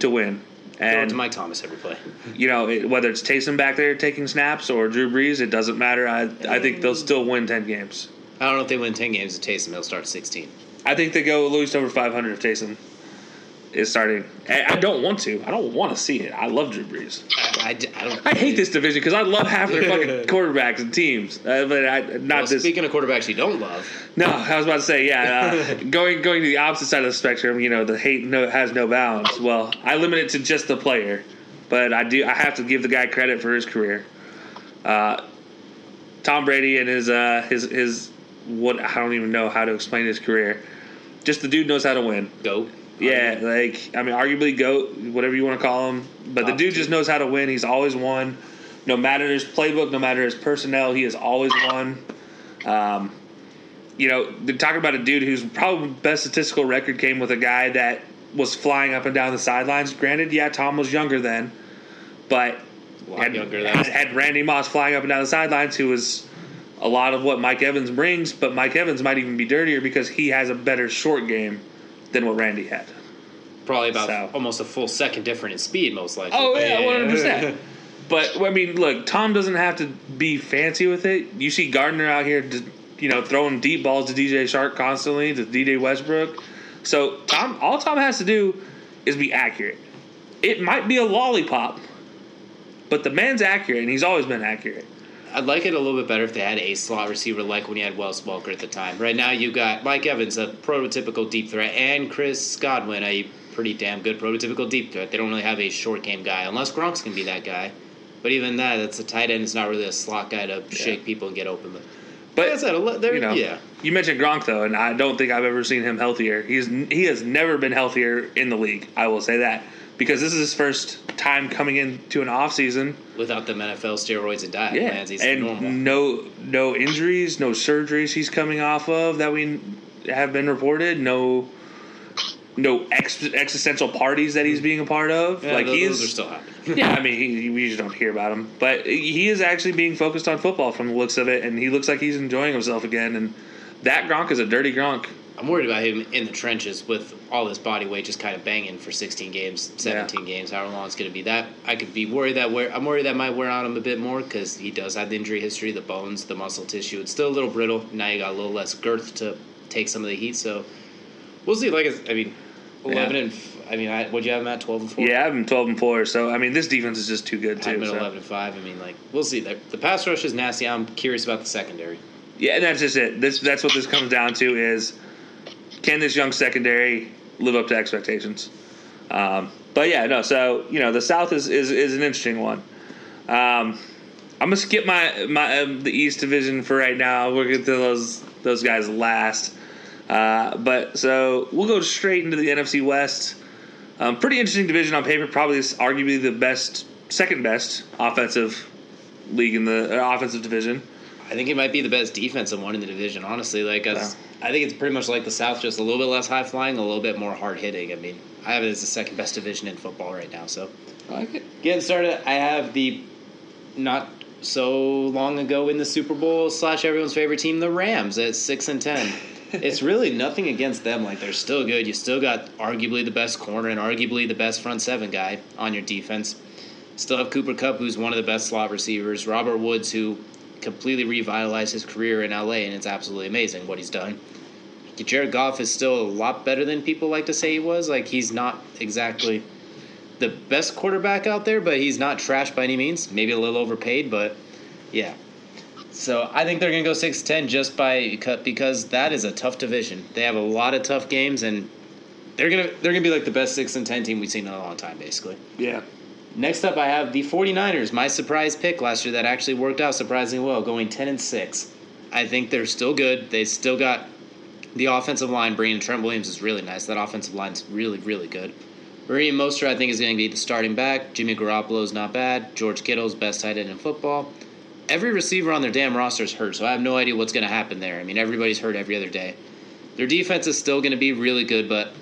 to win. And to Mike Thomas every play. you know, it, whether it's Taysom back there taking snaps or Drew Brees, it doesn't matter. I I think they'll still win ten games. I don't know if they win ten games at Taysom. They'll start sixteen. I think they go at least over 500 if Taysom is starting. I I don't want to. I don't want to see it. I love Drew Brees. I, I, I don't. I hate this division because I love half their fucking quarterbacks and teams. Uh, but I, not Well, this. speaking of quarterbacks you don't love, no, I was about to say, yeah. Uh, going going to the opposite side of the spectrum, you know, the hate no, has no bounds. Well, I limit it to just the player, but I do. I have to give the guy credit for his career. Uh, Tom Brady and his uh, his his what I don't even know how to explain his career. Just the dude knows how to win. go. Yeah, like I mean, arguably goat, whatever you want to call him, but the dude two. just knows how to win. He's always won, no matter his playbook, no matter his personnel. He has always won. Um, you know, they're talking about a dude whose probably best statistical record came with a guy that was flying up and down the sidelines. Granted, yeah, Tom was younger then, but had, younger than had, had Randy Moss flying up and down the sidelines, who was a lot of what Mike Evans brings, but Mike Evans might even be dirtier because he has a better short game than what Randy had. Probably about So- almost a full second different in speed, most likely. Oh But yeah, one hundred percent. But I mean, look, Tom doesn't have to be fancy with it. You see Gardner out here, you know, throwing deep balls to DJ Chark constantly, to DJ Westbrook. So Tom, all Tom has to do is be accurate. It might be a lollipop, but the man's accurate, and he's always been accurate. I'd like it a little bit better if they had a slot receiver like when you had Wells Welker at the time. Right now, you got Mike Evans, a prototypical deep threat, and Chris Godwin, a pretty damn good prototypical deep threat. They don't really have a short game guy, unless Gronk's can be that guy. But even that, that's a tight end. It's not really a slot guy to shake people and get open. But, But like I said, a you know, yeah. you mentioned Gronk though, and I don't think I've ever seen him healthier. He's he has never been healthier in the league. I will say that because this is his first time coming into an off season. without them NFL steroids and diet Yeah, plans, he's and normal. no no injuries, no surgeries he's coming off of that we have been reported. No no ex- existential parties that he's mm-hmm. being a part of. Yeah, like those, he those is. are still happening. yeah, I mean, he, we just don't hear about him, but he is actually being focused on football from the looks of it, and he looks like he's enjoying himself again. And that Gronk is a dirty Gronk. I'm worried about him in the trenches with all this body weight just kind of banging for 16 games, 17 games, however long it's going to be. That I could be worried that wear. I'm worried that might wear on him a bit more because he does have the injury history, the bones, the muscle tissue. It's still a little brittle. Now you got a little less girth to take some of the heat. So we'll see. Like I mean, 11 Yeah. and f- I mean, I, would you have him at 12 and four? Yeah, I have him twelve and four. So I mean, this defense is just too good too. at so. 11 and five. I mean, like we'll see. The, the pass rush is nasty. I'm curious about the secondary. Yeah, and that's just it. This that's what this comes down to is can this young secondary live up to expectations? Um, but yeah, no. So you know, the South is is, is an interesting one. Um, I'm gonna skip my my um, the East Division for right now. We'll get to those those guys last. Uh, but so we'll go straight into the NFC West. Um, pretty interesting division on paper. Probably is arguably the best, second best offensive league in the uh, offensive division. I think it might be the best defensive one in the division, honestly. Like, as, I think it's pretty much like the South, just a little bit less high flying, a little bit more hard hitting. I mean, I have it as the second best division in football right now. So, I like it. getting started, I have the not so long ago in the Super Bowl slash everyone's favorite team, the Rams, at six and ten. it's really nothing against them. Like they're still good. You still got arguably the best corner and arguably the best front seven guy on your defense. Still have Cooper Kupp, who's one of the best slot receivers. Robert Woods, who completely revitalized his career in LA, and it's absolutely amazing what he's done. Jared Goff is still a lot better than people like to say he was. Like he's not exactly the best quarterback out there, but he's not trash by any means. Maybe a little overpaid, but yeah. So I think they're gonna go six ten just by because that is a tough division. They have a lot of tough games, and they're gonna they're gonna be like the best six and ten team we've seen in a long time, basically. Yeah. Next up, I have the 49ers, my surprise pick last year that actually worked out surprisingly well, going 10 and 6. I think they're still good. They still got the offensive line. Bringing Trent Williams is really nice. That offensive line's really, really good. Raheem Mostert, I think, is going to be the starting back. Jimmy Garoppolo is not bad. George Kittle's best tight end in football. Every receiver on their damn roster is hurt, so I have no idea what's going to happen there. I mean, everybody's hurt every other day. Their defense is still going to be really good, but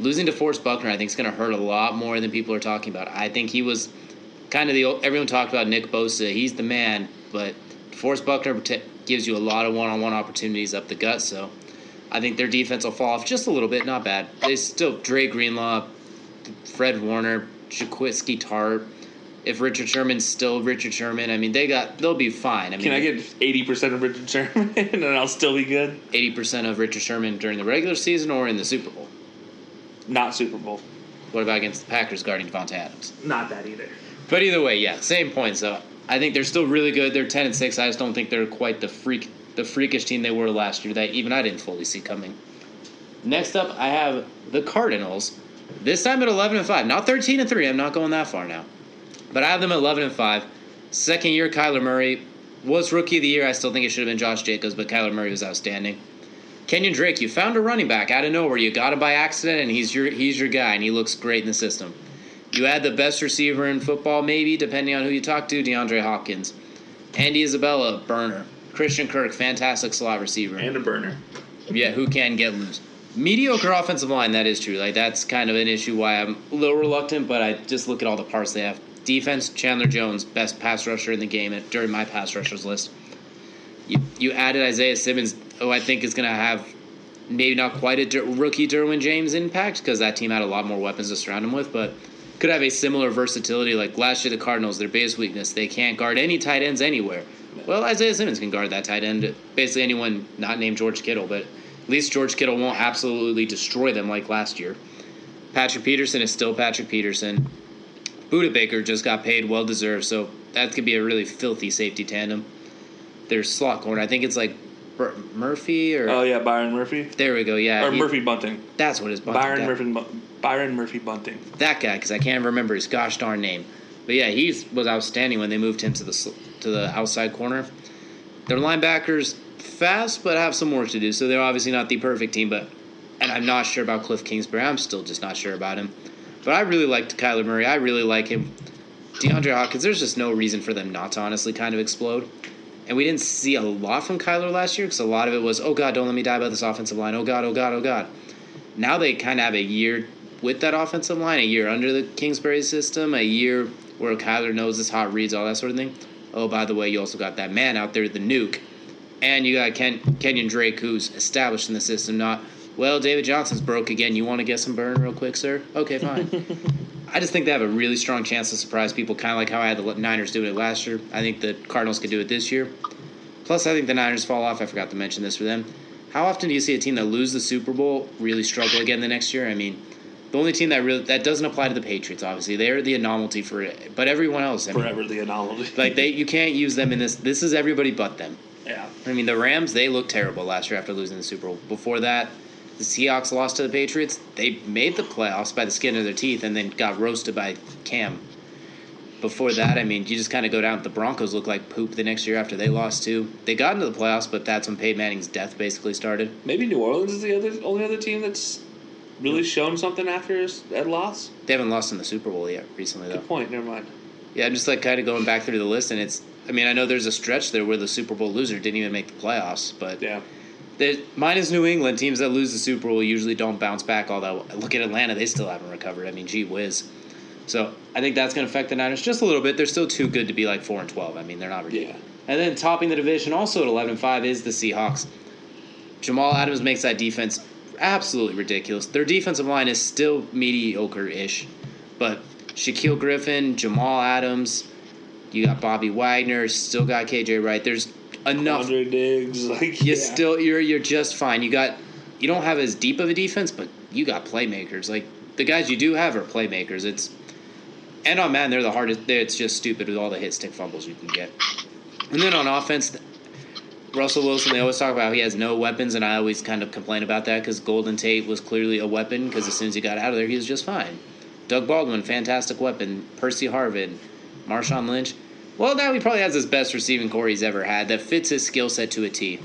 losing to Forrest Buckner, I think, is going to hurt a lot more than people are talking about. I think he was kind of the everyone talked about Nick Bosa. He's the man, but Forrest Buckner gives you a lot of one-on-one opportunities up the gut. So I think their defense will fall off just a little bit. Not bad. They still Dre Greenlaw, Fred Warner, Jaquiski Tartt. If Richard Sherman's still Richard Sherman, I mean they got they'll be fine. I mean, Can I get eighty percent of Richard Sherman and I'll still be good? eighty percent of Richard Sherman during the regular season or in the Super Bowl? Not Super Bowl. What about against the Packers guarding Davante Adams? Not that either. But either way, yeah, same points though. I think they're still really good. They're ten and six. I just don't think they're quite the freak, the freakish team they were last year that even I didn't fully see coming. Next up, I have the Cardinals. This time at eleven and five, not thirteen and three. I'm not going that far now, but I have them at eleven and five. Second year, Kyler Murray was rookie of the year. I still think it should have been Josh Jacobs, but Kyler Murray was outstanding. Kenyan Drake, you found a running back out of nowhere. You got him by accident, and he's your he's your guy, and he looks great in the system. You add the best receiver in football, maybe, depending on who you talk to, DeAndre Hopkins. Andy Isabella, burner. Christian Kirk, fantastic slot receiver. And a burner. Yeah, who can get loose. Mediocre offensive line, that is true. Like that's kind of an issue why I'm a little reluctant, but I just look at all the parts they have. Defense, Chandler Jones, best pass rusher in the game during my pass rushers list. You, you added Isaiah Simmons, who I think is going to have maybe not quite a rookie Derwin James impact because that team had a lot more weapons to surround him with, but could have a similar versatility. Like last year, the Cardinals, their biggest weakness, they can't guard any tight ends anywhere. Well, Isaiah Simmons can guard that tight end. Basically, anyone not named George Kittle, but at least George Kittle won't absolutely destroy them like last year. Patrick Peterson is still Patrick Peterson. Budda Baker just got paid, well deserved, so that could be a really filthy safety tandem. There's slot corner. I think it's like Murphy or oh yeah, Byron Murphy. There we go. Yeah, or he, Murphy Bunting. That's what his Bunting Byron guy. Murphy. Byron Murphy Bunting. That guy, because I can't remember his gosh darn name. But yeah, he was outstanding when they moved him to the to the outside corner. Their linebackers fast, but have some work to do. So they're obviously not the perfect team. But and I'm not sure about Cliff Kingsbury. I'm still just not sure about him. But I really liked Kyler Murray. I really like him. DeAndre Hopkins. There's just no reason for them not to honestly kind of explode. And we didn't see a lot from Kyler last year because a lot of it was, oh God, don't let me die by this offensive line. Oh God, oh God, oh God. Now they kind of have a year with that offensive line, a year under the Kingsbury system, a year where Kyler knows his hot reads, all that sort of thing. Oh, by the way, you also got that man out there, the nuke. And you got Ken, Kenyan Drake, who's established in the system, not, well, David Johnson's broke again. You want to get some burn real quick, sir? Okay, fine. I just think they have a really strong chance to surprise people, kind of like how I had the Niners doing it last year. I think the Cardinals could do it this year. Plus, I think the Niners fall off. I forgot to mention this for them. How often do you see a team that loses the Super Bowl really struggle again the next year? I mean, the only team that really that doesn't apply to the Patriots, obviously, they're the anomaly for it. But everyone else, I mean, forever the anomaly. like they, you can't use them in this. This is everybody but them. Yeah. I mean, the Rams they looked terrible last year after losing the Super Bowl. Before that, The Seahawks lost to the Patriots. They made the playoffs by the skin of their teeth and then got roasted by Cam. Before that, I mean, you just kind of go down. The Broncos look like poop the next year after they lost too. They got into the playoffs, but that's when Peyton Manning's death basically started. Maybe New Orleans is the other only other team that's really shown something after his that loss. They haven't lost in the Super Bowl yet recently, though. Good point. Never mind. Yeah, I'm just like kind of going back through the list, and it's. I mean, I know there's a stretch there where the Super Bowl loser didn't even make the playoffs, but Yeah. Is New England. Teams that lose the Super Bowl usually don't bounce back. Although look at Atlanta, they still haven't recovered. I mean, gee whiz. So I think that's going to affect the Niners just a little bit. They're still too good to be like four and twelve. I mean, they're not ridiculous. Yeah. And then topping the division, also at eleven and five, is the Seahawks. Jamal Adams makes that defense absolutely ridiculous. Their defensive line is still mediocre-ish, but Shaquill Griffin, Jamal Adams, you got Bobby Wagner, still got KJ Wright. There's enough Diggs, like you yeah. still you're you're just fine. You got you don't have as deep of a defense, but you got playmakers. Like the guys you do have are playmakers. It's and on man, they're the hardest. It's just stupid with all the hit stick fumbles you can get. And then on offense, Russell Wilson. They always talk about how he has no weapons, and I always kind of complain about that because Golden Tate was clearly a weapon because as soon as he got out of there, he was just fine. Doug Baldwin, fantastic weapon. Percy Harvin, Marshawn Lynch. Well, now he probably has his best receiving core he's ever had that fits his skill set to a T.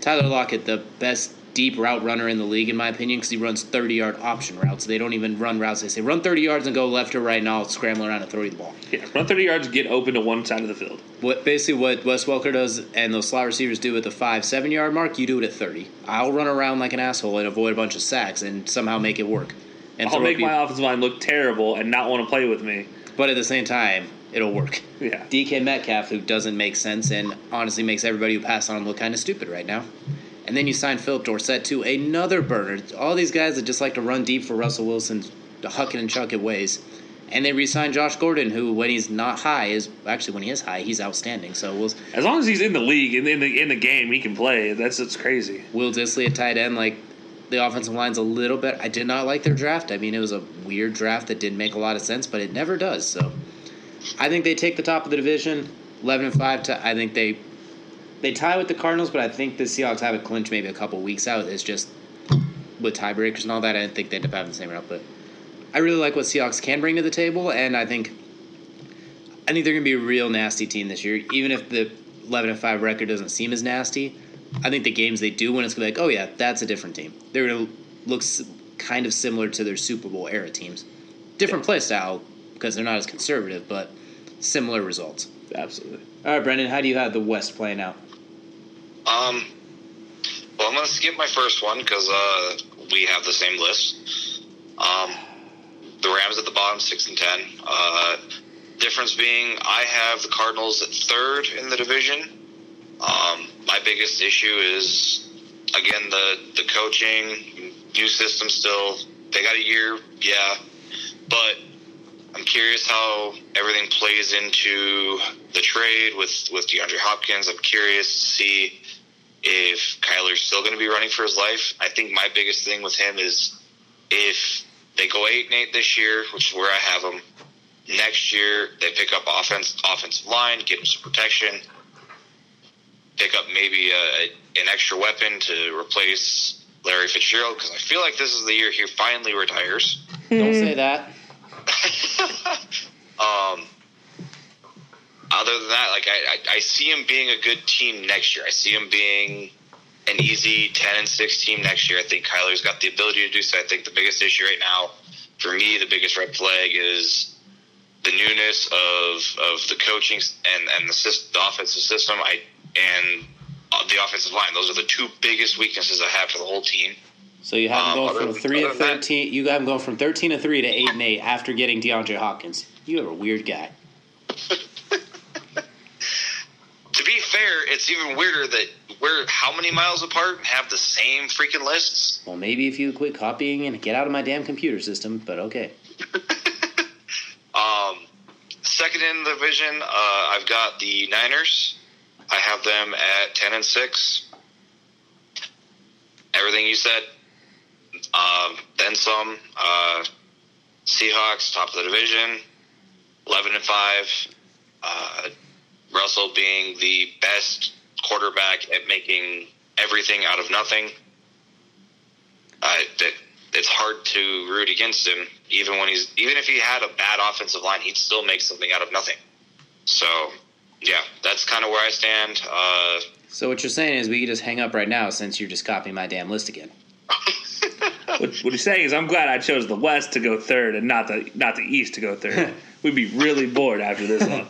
Tyler Lockett, the best deep route runner in the league, in my opinion, because he runs 30 yard option routes. They don't even run routes. They say run 30 yards and go left or right, and I'll scramble around and throw you the ball. Yeah, run 30 yards, get open to one side of the field. What basically what Wes Welker does and those slot receivers do at the five seven yard mark, you do it at 30. I'll run around like an asshole and avoid a bunch of sacks and somehow make it work. And I'll make my offensive line look terrible and not want to play with me. but at the same time, it'll work. Yeah. DK Metcalf, who doesn't make sense and honestly makes everybody who pass on him look kind of stupid right now. And then you sign Phillip Dorsett to another burner. All these guys that just like to run deep for Russell Wilson's huck it and chuck it ways. And they re-signed Josh Gordon, who when he's not high is actually when he is high, he's outstanding. So we'll As long as he's in the league and in the in the game, he can play. That's it's crazy. Will Dissly at tight end, like the offensive line's a little bit. I did not like their draft. I mean, it was a weird draft that didn't make a lot of sense, but it never does. So, I think they take the top of the division, eleven and five. To I think they they tie with the Cardinals, but I think the Seahawks have a clinch maybe a couple weeks out. It's just with tiebreakers and all that. I didn't think they end up having the same route, but I really like what Seahawks can bring to the table, and I think I think they're going to be a real nasty team this year. Even if the eleven and five record doesn't seem as nasty, I think the games they do win, it's going to be like, oh yeah, that's a different team. They're going to look kind of similar to their Super Bowl era teams. Different play style because they're not as conservative, but similar results. Absolutely. All right, Brendan, how do you have the West playing out? Um, well, I'm going to skip my first one because uh, we have the same list. Um, the Rams at the bottom, six and ten. Uh, difference being, I have the Cardinals at third in the division. Um, my biggest issue is again the the coaching, new system. Still, they got a year, yeah, but I'm curious how everything plays into the trade with with DeAndre Hopkins. I'm curious to see if Kyler's still going to be running for his life. I think my biggest thing with him is if they go eight and eight this year, which is where I have them. Next year, they pick up offense, offensive line, get him some protection, pick up maybe a, an extra weapon to replace Larry Fitzgerald because I feel like this is the year he finally retires. Hmm. Don't say that. Um, other than that, like I, I, I see him being a good team next year. I see him being an easy ten and six team next year. I think Kyler's got the ability to do so. I think the biggest issue right now, for me, the biggest red flag is the newness of of the coaching and and the, system, the offensive system. I and the offensive line. Those are the two biggest weaknesses I have for the whole team. So you have them Um, going from three to than that- thirteen. You have them going from thirteen to three to eight and eight after getting DeAndre Hopkins. You are a weird guy. To be fair, it's even weirder that we're how many miles apart and have the same freaking lists. Well, maybe if you quit copying and get out of my damn computer system, but okay. Um, second in the division, uh, I've got the Niners. I have them at ten and six. Everything you said, um, then some. Uh, Seahawks top of the division, eleven and five. Uh, Russell being the best quarterback at making everything out of nothing. I that it's hard to root against him. Even when he's even if he had a bad offensive line, he'd still make something out of nothing. So yeah, that's kind of where I stand. Uh, So what you're saying is we could just hang up right now since you're just copying my damn list again. What, what he's saying is, I'm glad I chose the West to go third and not the not the East to go third. We'd be really bored after this one.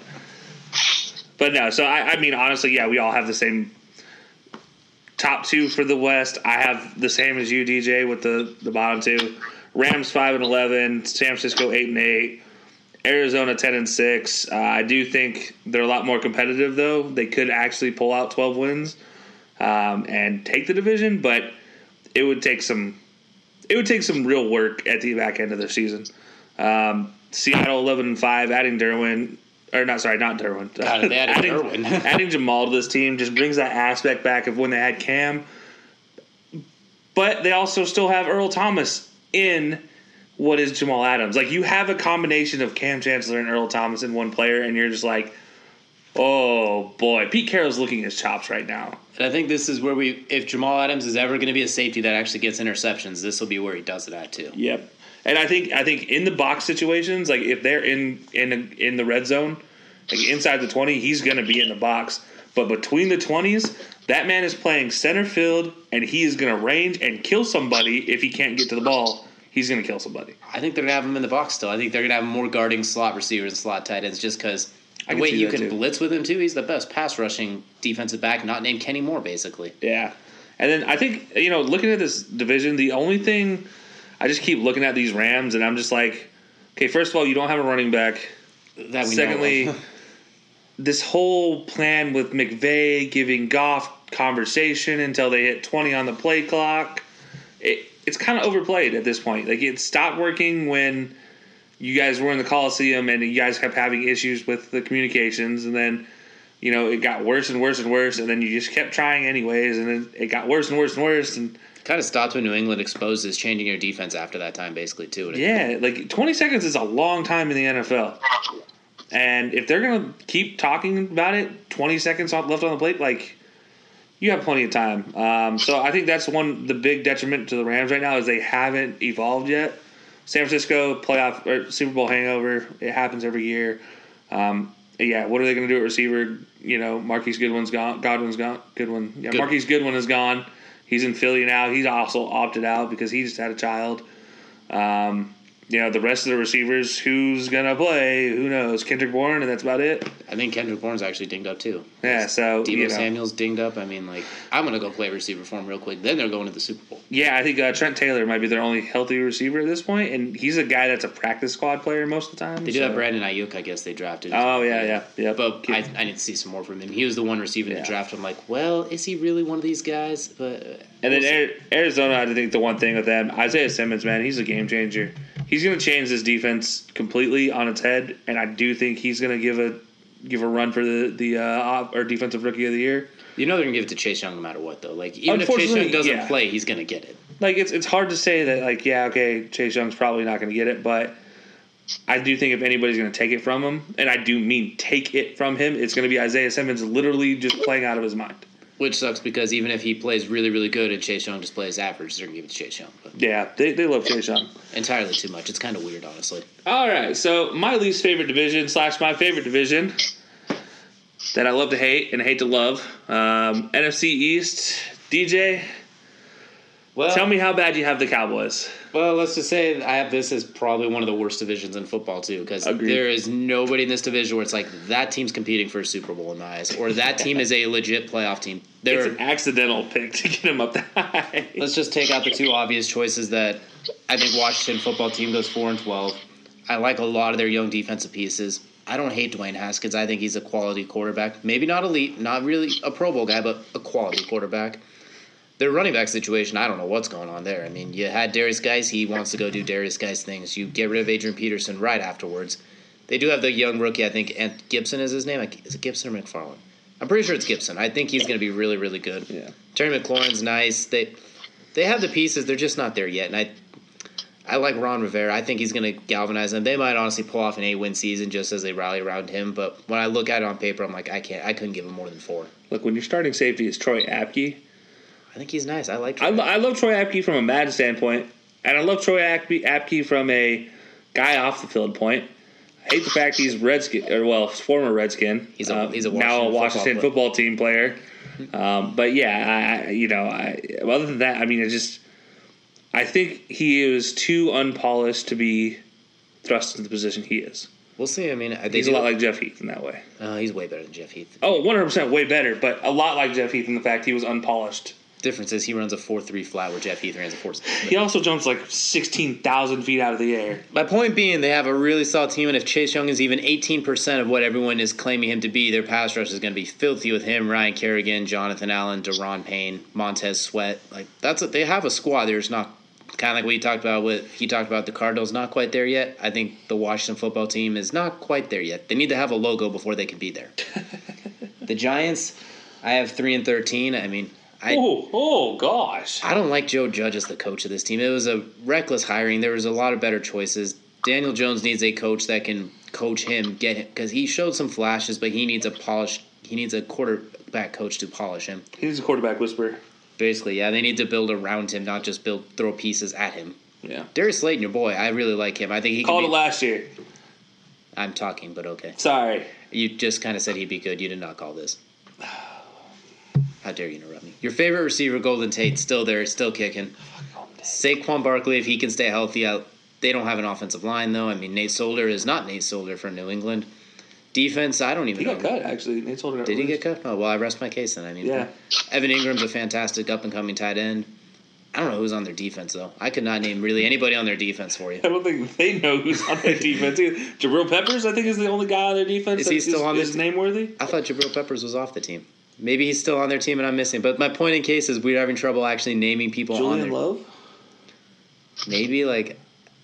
But no, so I, I mean, honestly, yeah, we all have the same top two for the West. I have the same as you, DJ, with the the bottom two. Rams five and eleven, San Francisco eight and eight, Arizona ten and six. Uh, I do think they're a lot more competitive, though. They could actually pull out twelve wins um, and take the division, but it would take some it would take some real work at the back end of the season. Um, Seattle eleven and five, adding Derwin or not sorry, not Derwin. God, adding, Derwin. adding Jamal to this team just brings that aspect back of when they had Kam. But they also still have Earl Thomas in what is Jamal Adams. Like you have a combination of Kam Chancellor and Earl Thomas in one player, and you're just like, oh boy, Pete Carroll's looking his chops right now. And I think this is where we, if Jamal Adams is ever going to be a safety that actually gets interceptions, this will be where he does it at too. Yep. And I think I think in the box situations, like if they're in in in the red zone, like inside the twenty, he's going to be in the box. But between the twenties, that man is playing center field, and he is going to range and kill somebody if he can't get to the ball. He's going to kill somebody. I think they're going to have him in the box still. I think they're going to have more guarding slot receivers and slot tight ends just because the can way you can too. blitz with him too. He's the best pass rushing defensive back, not named Kenny Moore, basically. Yeah. And then I think you know, looking at this division, the only thing I just keep looking at these Rams, and I'm just like, okay, first of all, you don't have a running back. That we Secondly, this whole plan with McVay giving Goff conversation until they hit 20 on the play clock, it, it's kind of overplayed at this point. Like it stopped working when you guys were in the Coliseum and you guys kept having issues with the communications, and then you know it got worse and worse and worse, and then you just kept trying anyways, and then it got worse and worse and worse, and kind of stopped when New England exposes changing your defense after that time, basically too. Yeah, like 20 seconds is a long time in the NFL. And if they're going to keep talking about it, 20 seconds left on the plate, like you have plenty of time. Um, so I think that's one the big detriment to the Rams right now is they haven't evolved yet. San Francisco playoff or Super Bowl hangover, it happens every year. Um, yeah, what are they going to do at receiver? You know, Marquise Goodwin's gone. Godwin's gone. Goodwin. Yeah, Good. Marquise Goodwin is gone. He's in Philly now. He's also opted out because he just had a child. Um, you know, the rest of the receivers, who's gonna play? Who knows? Kendrick Bourne, and that's about it. I think Kendrick Bourne's actually dinged up too. Yeah, so Deebo you know. Samuel's dinged up. I mean, like, I'm gonna go play receiver for him real quick. Then they're going to the Super Bowl. Yeah, I think uh, Trent Taylor might be their only healthy receiver at this point, and he's a guy that's a practice squad player most of the time. They do have Brandon Aiyuk. I guess they drafted. Oh yeah, yeah, yeah. But I, I need to see some more from him. He was the one receiving Yeah. the draft. I'm like, well, is he really one of these guys? But uh, And then see. Arizona, I think the one thing with them, Isaiah Simmons, man, he's a game changer. He's going to change this defense completely on its head, and I do think he's going to give a give a run for the the uh, op- or defensive rookie of the year. you know they're gonna give it to Chase Young no matter what, though. Like, even if Chase Young doesn't yeah. play, he's gonna get it. Like it's it's hard to say that like yeah okay Chase Young's probably not going to get it, but I do think if anybody's going to take it from him, and I do mean take it from him, it's going to be Isaiah Simmons literally just playing out of his mind. Which sucks because even if he plays really, really good and Chase Young just plays average, they're gonna give it to Chase Young. But Yeah, they they love Chase Young. entirely too much. It's kind of weird, honestly. All right, so my least favorite division slash my favorite division that I love to hate and hate to love, um, NFC East. DJ, Well, tell me how bad you have the Cowboys. Well, let's just say I have this as probably one of the worst divisions in football too, because there is nobody in this division where it's like that team's competing for a Super Bowl in my eyes, or that team is a legit playoff team. It's an accidental pick to get him up that high. let's just take out the two obvious choices that I think Washington football team goes four and twelve. I like a lot of their young defensive pieces. I don't hate Dwayne Haskins. I think he's a quality quarterback. Maybe not elite, not really a Pro Bowl guy, but a quality quarterback. Their running back situation, I don't know what's going on there. I mean, you had Derrius Guice, he wants to go do Derrius Guice things. You get rid of Adrian Peterson right afterwards. They do have the young rookie, I think, Ant Gibson is his name. Is it Gibson or McFarland? I'm pretty sure it's Gibson. I think he's going to be really, really good. Yeah. Terry McLaurin's nice. They they have the pieces. They're just not there yet. And I I like Ron Rivera. I think he's going to galvanize them. They might honestly pull off an eight win season just as they rally around him. But when I look at it on paper, I'm like, I can't. I couldn't give him more than four. Look, when your starting safety is Troy Apke, I think he's nice. I like. I, lo- I love Troy Apke from a Madden standpoint, and I love Troy Apke, Apke from a guy off the field point. I hate the fact he's Redskin, or well, former Redskin. He's a- uh, he's a now a Washington Washington football football, team player. Um, but yeah, I, I- you know, I, other than that, I mean, it just, I think he is too unpolished to be thrust into the position he is. We'll see. I mean, He's a lot like Jeff Heath in that way. Uh, he's way better than Jeff Heath. Oh, 100% way better, but a lot like Jeff Heath in the fact he was unpolished. Difference is he runs a four three flat where Jeff Heath runs a four. He also jumps like 16,000 feet out of the air. My point being, they have a really solid team, and if Chase Young is even 18% of what everyone is claiming him to be, their pass rush is going to be filthy with him, Ryan Kerrigan, Jonathan Allen, Daron Payne, Montez Sweat. Like that's what they have a squad. There's not kind of like what we talked about with he talked about the Cardinals not quite there yet. I think the Washington football team is not quite there yet. They need to have a logo before they can be there. the Giants, I have three and 13. I mean. I, Oh, oh gosh. I don't like Joe Judge as the coach of this team. It was a reckless hiring. There was a lot of better choices. Daniel Jones needs a coach that can coach him, get him because he showed some flashes, but he needs a polish. He needs a quarterback coach to polish him. He's a quarterback whisperer. Basically, yeah, they need to build around him, not just build throw pieces at him. Yeah. Darius Slayton, your boy, I really like him. I think he Called can it last year. I'm talking, but okay. Sorry. You just kind of said he'd be good. You did not call this. How dare you interrupt me? Your favorite receiver, Golden Tate, still there, still kicking. Saquon Barkley, if he can stay healthy, out. They don't have an offensive line though. I mean, Nate Solder is not Nate Solder for New England. Defense, I don't even He know. got cut, actually. Nate Solder Did he get cut? Oh well, I rest my case then. I mean, Yeah. Evan Engram's a fantastic up and coming tight end. I don't know who's on their defense though. I could not name really anybody on their defense for you. I don't think they know who's on their defense. either. Jabril Peppers, I think, is the only guy on their defense. Is he still on is this- name worthy? I thought Jabril Peppers was off the team. Maybe he's still on their team and I'm missing. But my point in case is we're having trouble actually naming people on Julian there. Love? Maybe like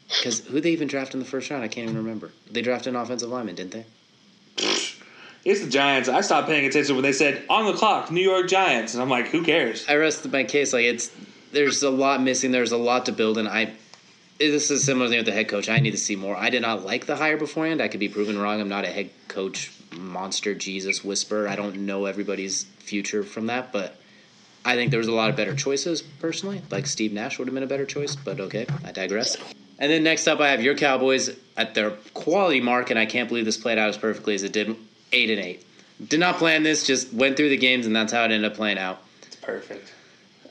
because who they even drafted in the first round? I can't even remember. They drafted an offensive lineman, didn't they? It's the Giants. I stopped paying attention when they said on the clock, New York Giants, and I'm like, who cares? I rested my case. Like it's there's a lot missing. There's a lot to build, and I this is a similar thing with the head coach. I need to see more. I did not like the hire beforehand. I could be proven wrong. I'm not a head coach monster Jesus whisper. I don't know everybody's future from that, but I think there was a lot of better choices personally. Like Steve Nash would have been a better choice, but okay, I digress. And then next up, I have your Cowboys at their quality mark, and I can't believe this played out as perfectly as it did. Eight and eight. Did not plan this. Just went through the games, and that's how it ended up playing out. It's perfect.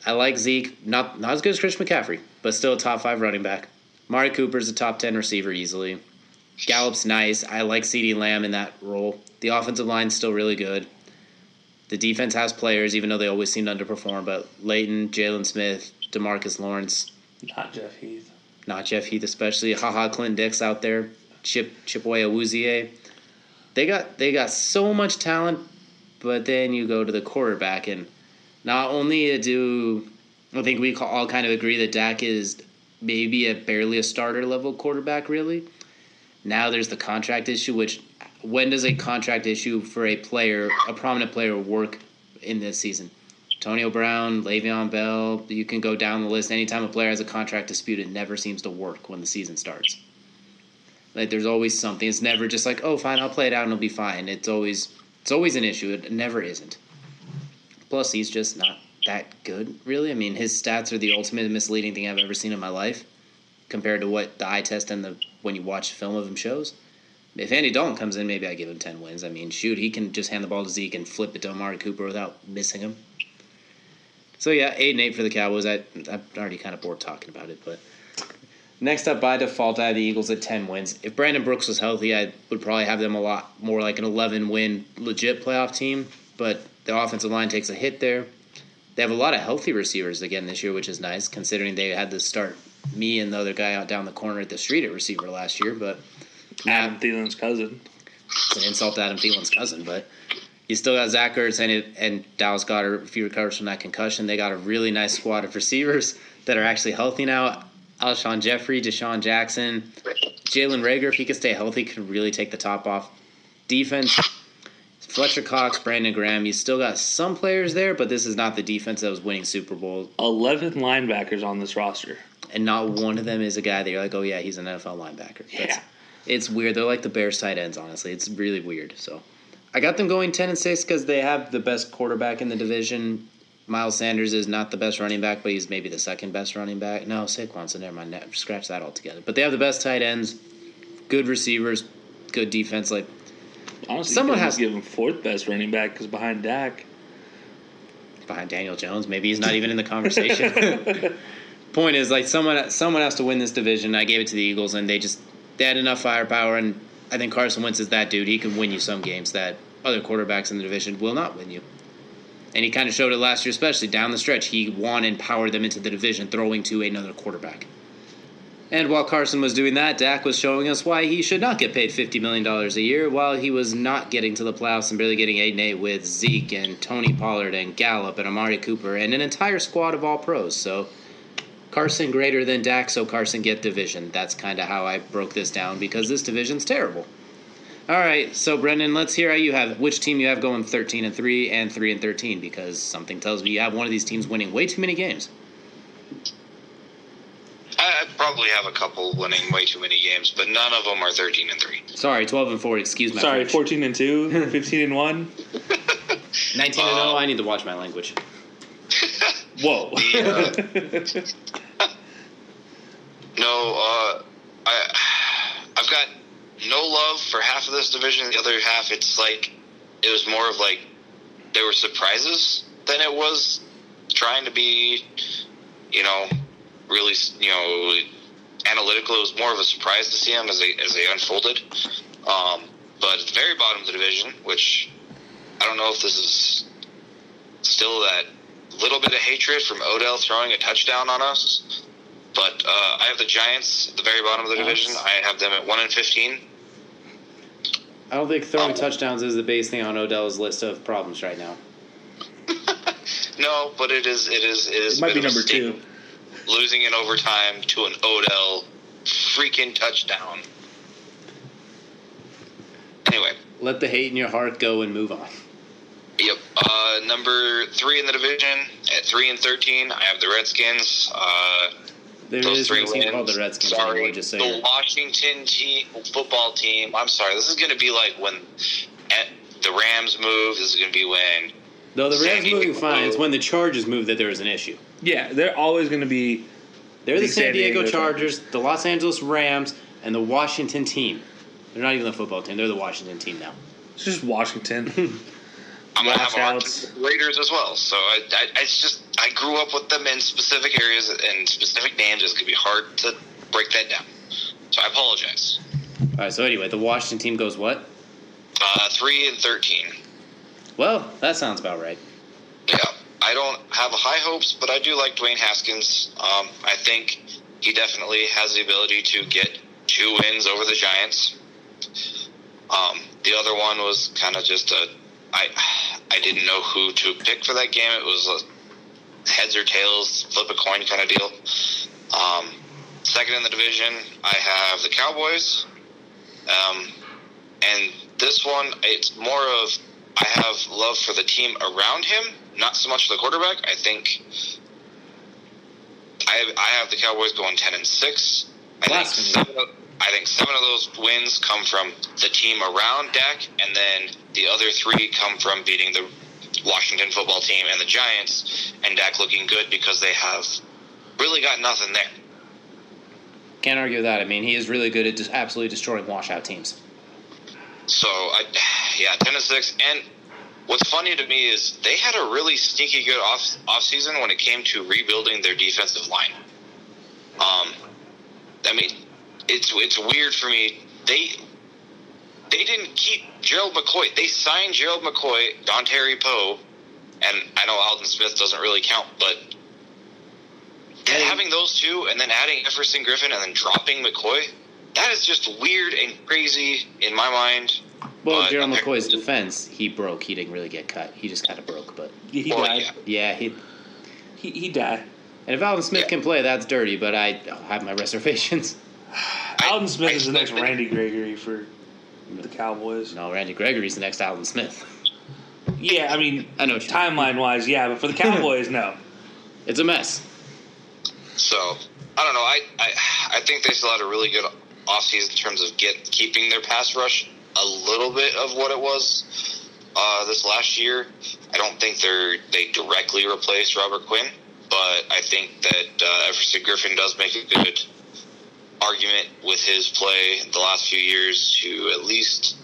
I like Zeke, not not as good as Chris McCaffrey, but still a top five running back. Amari Cooper's a top ten receiver easily. Gallup's nice. I like CeeDee Lamb in that role. The offensive line's still really good. The defense has players, even though they always seem to underperform. But Leighton, Jaylon Smith, DeMarcus Lawrence, Not Jeff Heath. not Jeff Heath especially. Haha, Clint Dix out there. Chip Chipway Awuzie. They got they got so much talent, but then you go to the quarterback, and not only do I think we all kind of agree that Dak is maybe a barely a starter level quarterback, really. Now there's the contract issue, which when does a contract issue for a player, a prominent player, work in this season? Antonio Brown, Le'Veon Bell, you can go down the list. Anytime a player has a contract dispute, it never seems to work when the season starts. Like there's always something. It's never just like, oh, fine, I'll play it out and it'll be fine. It's always it's always an issue. It never isn't. Plus, he's just not that good, really. I mean, his stats are the ultimate misleading thing I've ever seen in my life, compared to what the eye test and the when you watch film of him shows. If Andy Dalton comes in, maybe I give him ten wins. I mean, shoot, he can just hand the ball to Zeke and flip it to Amari Cooper without missing him. So yeah, eight and eight for the Cowboys. I I'm already kind of bored talking about it, but next up by default, I have the Eagles at ten wins. If Brandon Brooks was healthy, I would probably have them a lot more like an eleven win legit playoff team. But the offensive line takes a hit there. They have a lot of healthy receivers again this year, which is nice considering they had to start me and the other guy out down the corner at the street at receiver last year. But Adam Thielen's cousin. it's an insult to Adam Thielen's cousin, but you still got Zach Ertz and it, and Dallas Goedert. If he recovers from that concussion, they got a really nice squad of receivers that are actually healthy now. Alshon Jeffery, DeSean Jackson, Jalen Reagor, if he could stay healthy, could really take the top off. Defense, Fletcher Cox, Brandon Graham. You still got some players there, but this is not the defense that was winning Super Bowl. 11 linebackers on this roster. And not one of them is a guy that you're like, oh yeah, he's an NFL linebacker. That's, Yeah. it's weird. They're like the Bears tight ends, honestly. It's really weird. So I got them going ten and six because they have the best quarterback in the division. Miles Sanders is not the best running back, but he's maybe the second best running back. No, Saquon's so never mind. ne- Scratch that altogether. But they have the best tight ends, good receivers, good defense. Like Honestly, Someone has to give him fourth best running back because behind Dak. behind Daniel Jones, maybe he's not even in the conversation. Point is, like someone someone has to win this division. I gave it to the Eagles, and they just they had enough firepower, and I think Carson Wentz is that dude. He can win you some games that other quarterbacks in the division will not win you. And he kind of showed it last year, especially down the stretch. He won and powered them into the division, throwing to another quarterback. And while Carson was doing that, Dak was showing us why he should not get paid $50 million a year while he was not getting to the playoffs and barely getting 8 and 8 with Zeke and Tony Pollard and Gallup and Amari Cooper and an entire squad of all pros. So Carson greater than Dak, so Carson get division. That's kind of how I broke this down because this division's terrible. All right, so Brendan, let's hear how you have which team you have going 13 and 3 and 3 and 13 because something tells me you have one of these teams winning way too many games. I, I probably have a couple winning way too many games, but none of them are 13 and 3. Sorry, 12 and 4, excuse me. Sorry, French. 14 and 2, 15 and 1. 19 and 0, I need to watch my language. Whoa. The, uh, no, uh, I, I've got no love for half of this division. The other half, it's like it was more of like there were surprises than it was trying to be, you know, really, you know, analytical. It was more of a surprise to see them as they as they unfolded. Um, but at the very bottom of the division, which I don't know if this is still that little bit of hatred from Odell throwing a touchdown on us. But uh, I have the Giants at the very bottom of the division. I have them at one and fifteen. I don't think throwing Oh. touchdowns is the base thing on Odell's list of problems right now. No, but it is. It is. It is. It might be bit of a number two. Losing in overtime to an Odell freaking touchdown. Anyway, Let the hate in your heart go and move on. Yep. Uh, number three in the division at three and thirteen. I have the Redskins. Uh, There those is three no team wins. called the Redskins sorry, anymore, just so you the. Washington team football team. I'm sorry. This is going to be like when the Rams move. This is going to be when Though the San Rams moving Diego- fine, it's when the Chargers move that there is an issue. Yeah, they're always going to be. They're the, The San San Diego, Diego Chargers, the Los Angeles Rams, and the Washington team. They're not even the football team; they're the Washington team now. It's just Washington. I'm going to have a lot Washouts. time with the Raiders as well. So I, I, I it's just I grew up with them in specific areas and specific names. It's going to be hard to break that down. So I apologize. All right. So anyway, the Washington team goes what? Uh, three and thirteen. Well, that sounds about right. Yeah, I don't have high hopes, but I do like Dwayne Haskins. Um, I think he definitely has the ability to get two wins over the Giants. Um, the other one was kind of just a I I didn't know who to pick for that game. It was a heads or tails, flip a coin kind of deal. Um, second in the division, I have the Cowboys. Um, and this one, it's more of I have love for the team around him, not so much the quarterback. I think I have, I have the Cowboys going ten and six. I think seven I think seven of those wins come from the team around Dak, and then the other three come from beating the Washington football team and the Giants, and Dak looking good because they have really got nothing there. Can't argue with that. I mean, he is really good at just absolutely destroying washout teams. So I, yeah, ten and six. And what's funny to me is they had a really sneaky good off off season when it came to rebuilding their defensive line. Um, I mean, it's it's weird for me. They they didn't keep Gerald McCoy. They signed Gerald McCoy, Dontari Poe, and I know Aldon Smith doesn't really count, but having those two and then adding Everson Griffen and then dropping McCoy, that is just weird and crazy in my mind. Well, But- Gerald McCoy's defense, he broke. He didn't really get cut. He just kind of broke. But he he Well, died. yeah. yeah, he. He, he died. And if Aldon Smith Yeah. can play, that's dirty. But I have my reservations. Aldon Smith is the next expected- Randy Gregory for the Cowboys. No, Randy Gregory's the next Aldon Smith. Yeah, I mean, I know timeline wise, yeah, but for the Cowboys, no. It's a mess. So I don't know. I, I I think they still had a really good offseason in terms of get keeping their pass rush a little bit of what it was. uh, this last year. I don't think they're they directly replace Robert Quinn, but I think that uh, Everson Griffen does make a good argument with his play the last few years to at least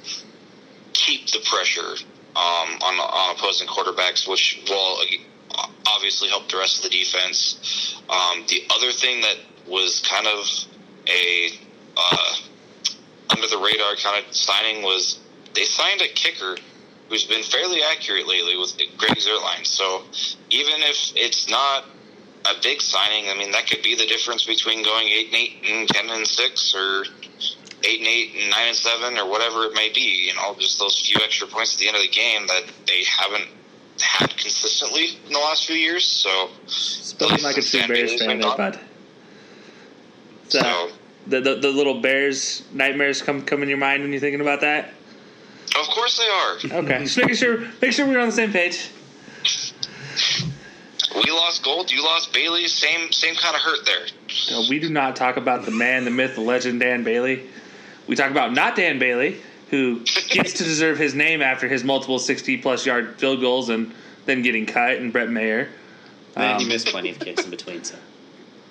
keep the pressure um, on, on opposing quarterbacks, which will uh, obviously help the rest of the defense. Um, the other thing that was kind of a uh, under the radar kind of signing was they signed a kicker who's been fairly accurate lately with Greg Zuerlein. So even if it's not a big signing, I mean that could be the difference between going eight and eight and ten and six, or eight and eight and nine and seven, or whatever it may be. You know, just those few extra points at the end of the game that they haven't had consistently in the last few years. So Spoken like a true Bears fan there, bud. So, So- the, the the little Bears nightmares come come in your mind when you're thinking about that. Of course they are. Okay, just making sure make sure we're on the same page. We lost Gould. You lost Bailey. Same same kind of hurt there. No, we do not talk about the man, the myth, the legend, Dan Bailey. We talk about not Dan Bailey, who gets to deserve his name after his multiple 60 plus yard field goals and then getting cut, and Brett Maher. Man, he Um, missed plenty of kicks in between. So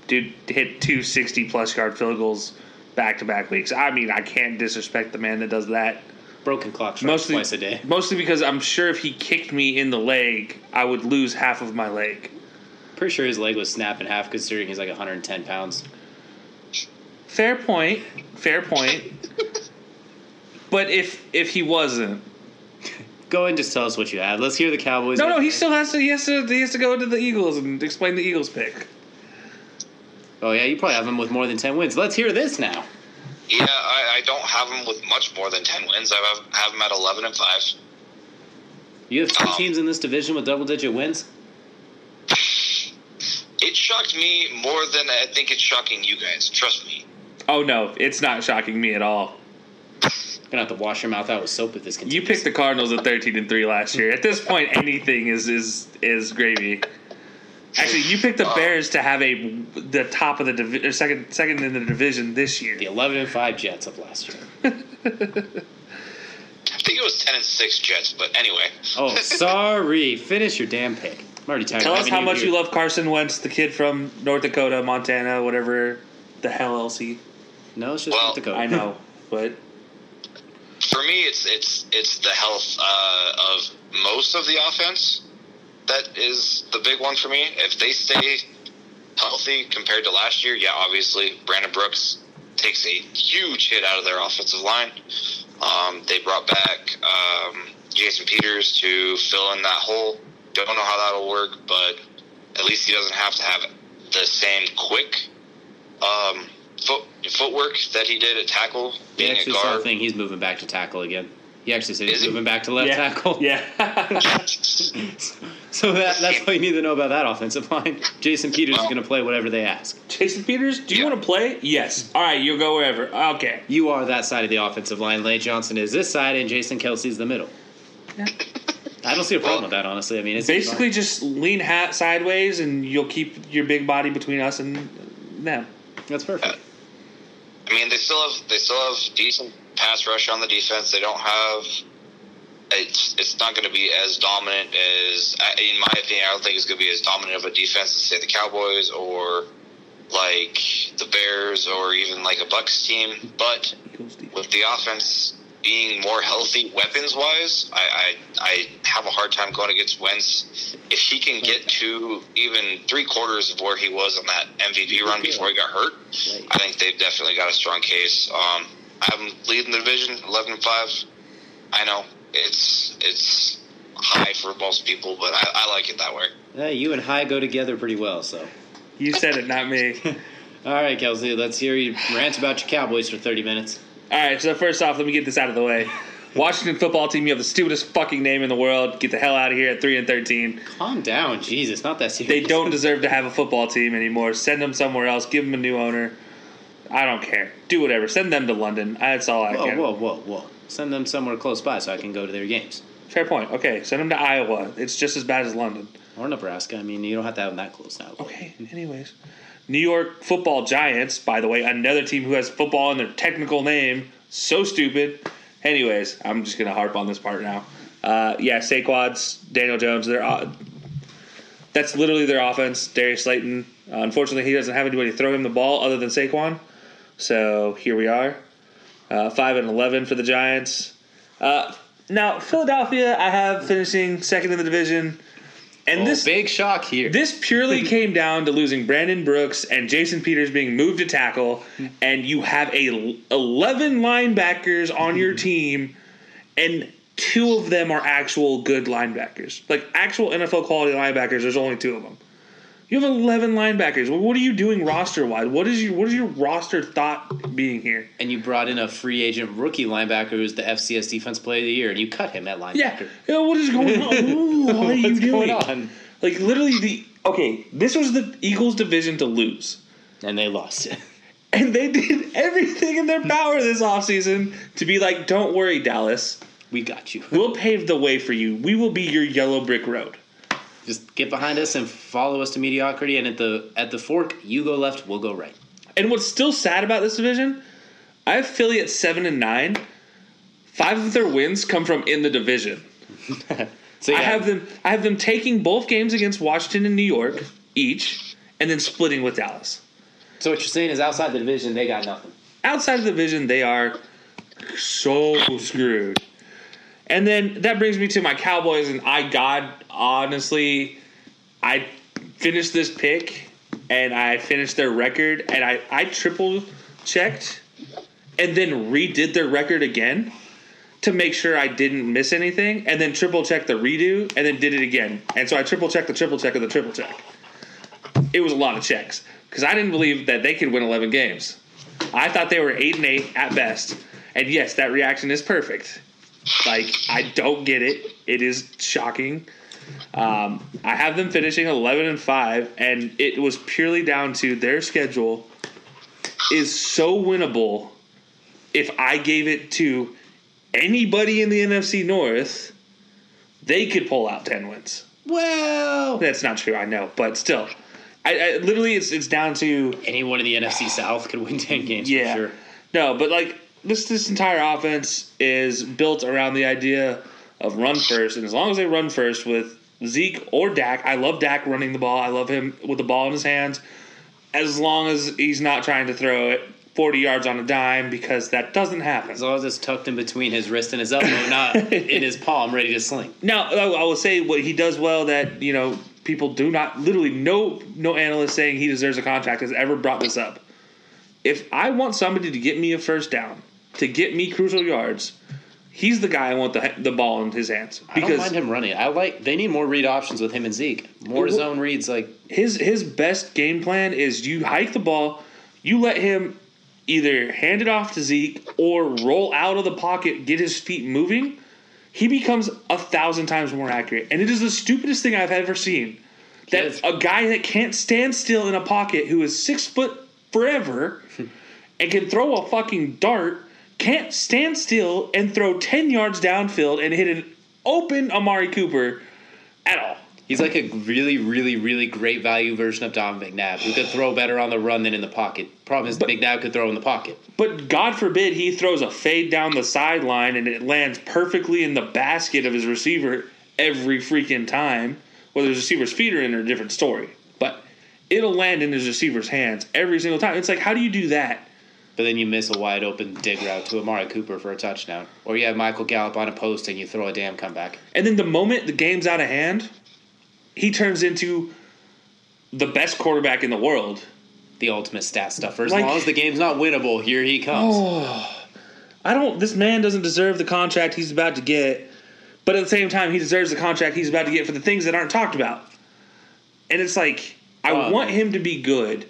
Dude hit two 60 plus yard field goals back to back weeks. I mean, I can't disrespect the man that does that. broken clock strikes Mostly, twice a day. mostly because I'm sure if he kicked me in the leg, I would lose half of my leg. Pretty sure his leg was snapped in half, considering he's like 110 pounds. Fair point. Fair point. but if if he wasn't, Go and just tell us what you had. Let's hear the Cowboys. no, no, he still has to. He has to. He has to go to the Eagles and explain the Eagles pick. Oh yeah, you probably have him with more than 10 wins. Let's hear this now. Yeah, I, I don't have them with much more than ten wins. I have have them at eleven and five. You have two Um, teams in this division with double-digit wins. It shocked me more than I think it's shocking you guys. Trust me. Oh no, it's not shocking me at all. Gonna have to wash your mouth out with soap if this You picked the Cardinals at thirteen and three last year. At this point, anything is is is gravy. Actually, you picked the uh, Bears to have a the top of the divi- or second second in the division this year. the 11 and 5 Jets of last year. I think it was ten and six Jets, but anyway. Oh, sorry. Finish your damn pick. I'm already tired. Tell us how much here. you love Carson Wentz, the kid from North Dakota, Montana, whatever the hell else he. No, it's just Well, North Dakota. I know, but For me, it's it's it's the health uh, of most of the offense that is the big one for me. If they stay healthy compared to last year, yeah, obviously Brandon Brooks takes a huge hit out of their offensive line. Um, they brought back um, Jason Peters to fill in that hole. Don't know how that'll work, but at least he doesn't have to have the same quick um, foot footwork that he did at tackle. He Being a actually saw a guard. thing. He's moving back to tackle again. He actually said Is he's he? moving back to left yeah, tackle. yeah. So that, that's all you need to know about that offensive line. Jason Peters is going to play whatever they ask. Jason Peters, do you Yeah. want to play? Yes. All right, you'll go wherever. Okay. You are that side of the offensive line. Lane Johnson is this side, and Jason Kelce's the middle. I don't see a problem with that, honestly. I mean, it's Basically, just lean hat sideways, and you'll keep your big body between us and them. that's perfect. I mean, they still have they still have decent pass rush on the defense. They don't have. It's it's not going to be as dominant as, in my opinion, I don't think it's going to be as dominant of a defense as say the Cowboys or like the Bears or even like a Bucks team. But with the offense being more healthy weapons wise, I, I I have a hard time going against Wentz. If he can get to even three quarters of where he was on that MVP run before he got hurt, I think they've definitely got a strong case. Um, I'm leading the division, eleven and five. I know it's it's high for most people, but I, I like it that way. Hey, you and High go together pretty well, so. You said it, not me. All right, Kelsey, let's hear you rant about your Cowboys for 30 minutes. All right, so first off, let me get this out of the way. Washington football team, you have the stupidest fucking name in the world. Get the hell out of here at three and thirteen. Calm down, Jesus, not that serious. They don't deserve to have a football team anymore. Send them somewhere else. Give them a new owner. I don't care. Do whatever. Send them to London. That's all I Whoa, care. whoa, whoa, whoa. Send them somewhere close by so I can go to their games. Fair point. Okay, send them to Iowa. It's just as bad as London. Or Nebraska. I mean, you don't have to have them that close now. Okay. Anyways, New York Football Giants. By the way, another team who has football in their technical name. So stupid. Anyways, I'm just gonna harp on this part now. Uh, yeah, Saquon's Daniel Jones. They're uh, that's literally their offense. Darius Slayton. Uh, unfortunately, he doesn't have anybody to throw him the ball other than Saquon. So here we are, uh, five and eleven for the Giants. Uh, now Philadelphia, I have finishing second in the division, and Oh, this big shock here. this purely came down to losing Brandon Brooks and Jason Peters being moved to tackle, and you have a eleven linebackers on your mm-hmm. team, and two of them are actual good linebackers, like actual NFL quality linebackers. There's only two of them. You have eleven linebackers. Well, what are you doing roster wise? What is your what is your roster thought being here? and you brought in a free agent rookie linebacker who's the FCS Defense Player of the Year, and you cut him at linebacker. Yeah, yeah what is going on? Ooh, what are you doing? on? Like literally the okay. This was the Eagles division to lose. And they lost it. And they did everything in their power this offseason to be like, don't worry, Dallas. We got you. We'll pave the way for you. We will be your yellow brick road. Just get behind us and follow us to mediocrity. And at the at the fork, you go left, we'll go right. And what's still sad about this division, I have Philly at seven and nine. Five of their wins come from in the division. So yeah, I have them I have them taking both games against Washington and New York each, and then splitting with Dallas. So what you're saying is outside the division, they got nothing. outside of the division, they are so screwed. And then that brings me to my Cowboys, and I God honestly, I finished this pick, and I finished their record, and I I triple checked, and then redid their record again to make sure I didn't miss anything, and then triple checked the redo, and then did it again, and so I triple checked the triple check of the triple check. It was a lot of checks because I didn't believe that they could win eleven games. I thought they were eight and eight at best. And yes, that reaction is perfect. Like I don't get it. It is shocking. Um, I have them finishing eleven and five, and it was purely down to their schedule is so winnable. If I gave it to anybody in the NFC North, they could pull out ten wins. Well, That's not true, I know, but still, I, I literally it's it's down to anyone in the NFC South could win ten games yeah. for sure. No, but like this this entire offense is built around the idea of run first, and as long as they run first with Zeke or Dak, I love Dak running the ball. I love him with the ball in his hands, as long as he's not trying to throw it forty yards on a dime because that doesn't happen. As long as it's tucked in between his wrist and his elbow, not in his palm, ready to sling. Now, I I will say what he does well that you know people do not literally no no analyst saying he deserves a contract has ever brought this up. If I want somebody to get me a first down, to get me crucial yards, he's the guy I want the the ball in his hands I don't mind him running. I like. They need more read options with him and Zeke. More Well, zone reads. Like his his best game plan is you hike the ball, you let him either hand it off to Zeke or roll out of the pocket, get his feet moving. He becomes a thousand times more accurate, and it is the stupidest thing I've ever seen. That Yes. a guy that can't stand still in a pocket, who is six foot forever, and can throw a fucking dart, can't stand still and throw ten yards downfield and hit an open Amari Cooper at all. he's like a really, really, really great value version of Don McNabb, who could throw better on the run than in the pocket. Problem is, McNabb could throw in the pocket. But God forbid he throws a fade down the sideline and it lands perfectly in the basket of his receiver every freaking time. Whether his receiver's feet are in are a different story. But it'll land in his receiver's hands every single time. It's like, how do you do that? But then you miss a wide open dig route to Amari Cooper for a touchdown, or you have Michael Gallup on a post and you throw a damn comeback. And then the moment the game's out of hand, he turns into the best quarterback in the world. The ultimate stat stuffer. As Like- long as the game's not winnable, here he comes. Oh, I don't. This man doesn't deserve the contract he's about to get, but at the same time, he deserves the contract he's about to get for the things that aren't talked about. And it's like I Oh, want man. him to be good.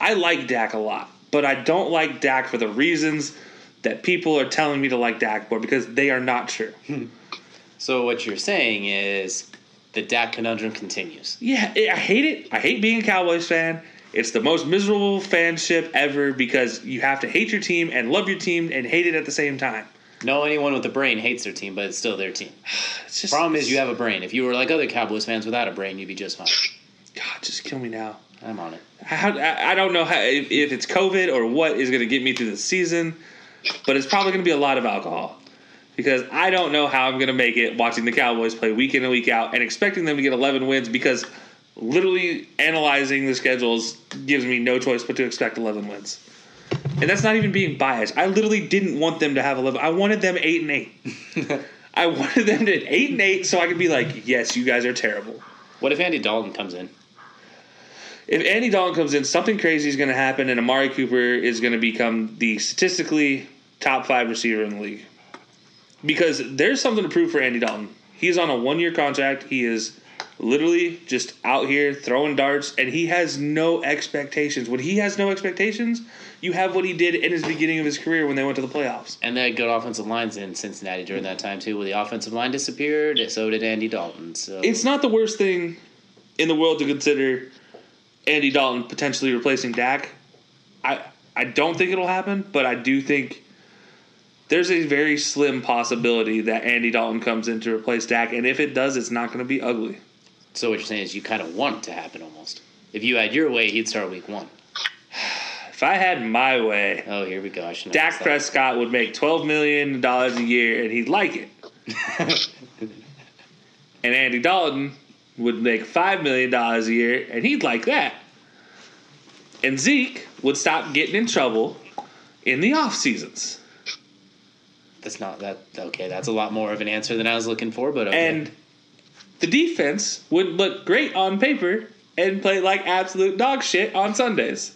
I like Dak a lot, but I don't like Dak for the reasons that people are telling me to like Dak for because they are not true. So what you're saying is the Dak conundrum continues. Yeah, I hate it. I hate being a Cowboys fan. It's the most miserable fanship ever because you have to hate your team and love your team and hate it at the same time. No, anyone with a brain hates their team, but it's still their team. Just Problem is, you have a brain. If you were like other Cowboys fans without a brain, you'd be just fine. God, just kill me now. I'm on it. How, I I don't know how, if, if it's COVID or what is going to get me through the season, but it's probably going to be a lot of alcohol. because I don't know how I'm going to make it watching the Cowboys play week in and week out and expecting them to get 11 wins because literally analyzing the schedules gives me no choice but to expect 11 wins. And that's not even being biased. I literally didn't want them to have 11. I wanted them 8 and 8. I wanted them to 8 and 8 so I could be like, "Yes, you guys are terrible." What if Andy Dalton comes in? If Andy Dalton comes in, something crazy is going to happen and Amari Cooper is going to become the statistically top 5 receiver in the league. Because there's something to prove for Andy Dalton. He's on a 1-year contract. He is literally just out here throwing darts and he has no expectations. When he has no expectations, you have what he did in his beginning of his career when they went to the playoffs. And they had good offensive lines in Cincinnati during that time too. Where the offensive line disappeared, so did Andy Dalton. So It's not the worst thing in the world to consider Andy Dalton potentially replacing Dak. I I don't think it'll happen, but I do think there's a very slim possibility that Andy Dalton comes in to replace Dak, and if it does, it's not going to be ugly. So what you're saying is you kind of want it to happen almost. If you had your way, he'd start week one. If I had my way, Oh, here we go. I should. Dak Prescott would make twelve million dollars a year, and he'd like it. and Andy Dalton would make five million dollars a year, and he'd like that. And Zeke would stop getting in trouble in the off seasons. That's not that. Okay, that's a lot more of an answer than I was looking for. But okay. And the defense would look great on paper and play like absolute dog shit on Sundays.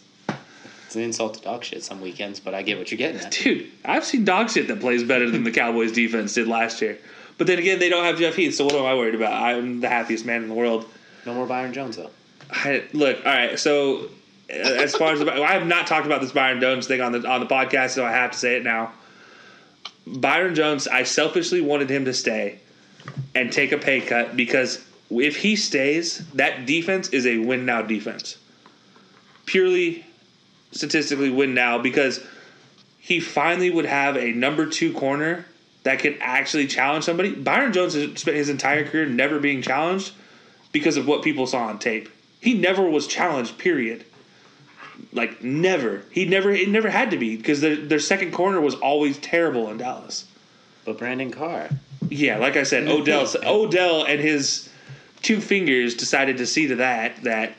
it's an insult to dog shit some weekends, but I get what you're getting at. Dude, I've seen dog shit that plays better than the Cowboys defense did last year. But then again, they don't have Jeff Heath, so what am I worried about? I'm the happiest man in the world. No more Byron Jones though. I, look, all right. So uh, as far as the, I have not talked about this Byron Jones thing on the on the podcast, so I have to say it now. Byron Jones, I selfishly wanted him to stay and take a pay cut because if he stays, that defense is a win now defense. Purely statistically win now because he finally would have a number two corner that could actually challenge somebody. Byron Jones has spent his entire career never being challenged because of what people saw on tape. He never was challenged, period. Like never. He never it never had to be because their their second corner was always terrible in Dallas. But Brandon Carr. Yeah, like I said, Odell Odell and his two fingers decided to see to that that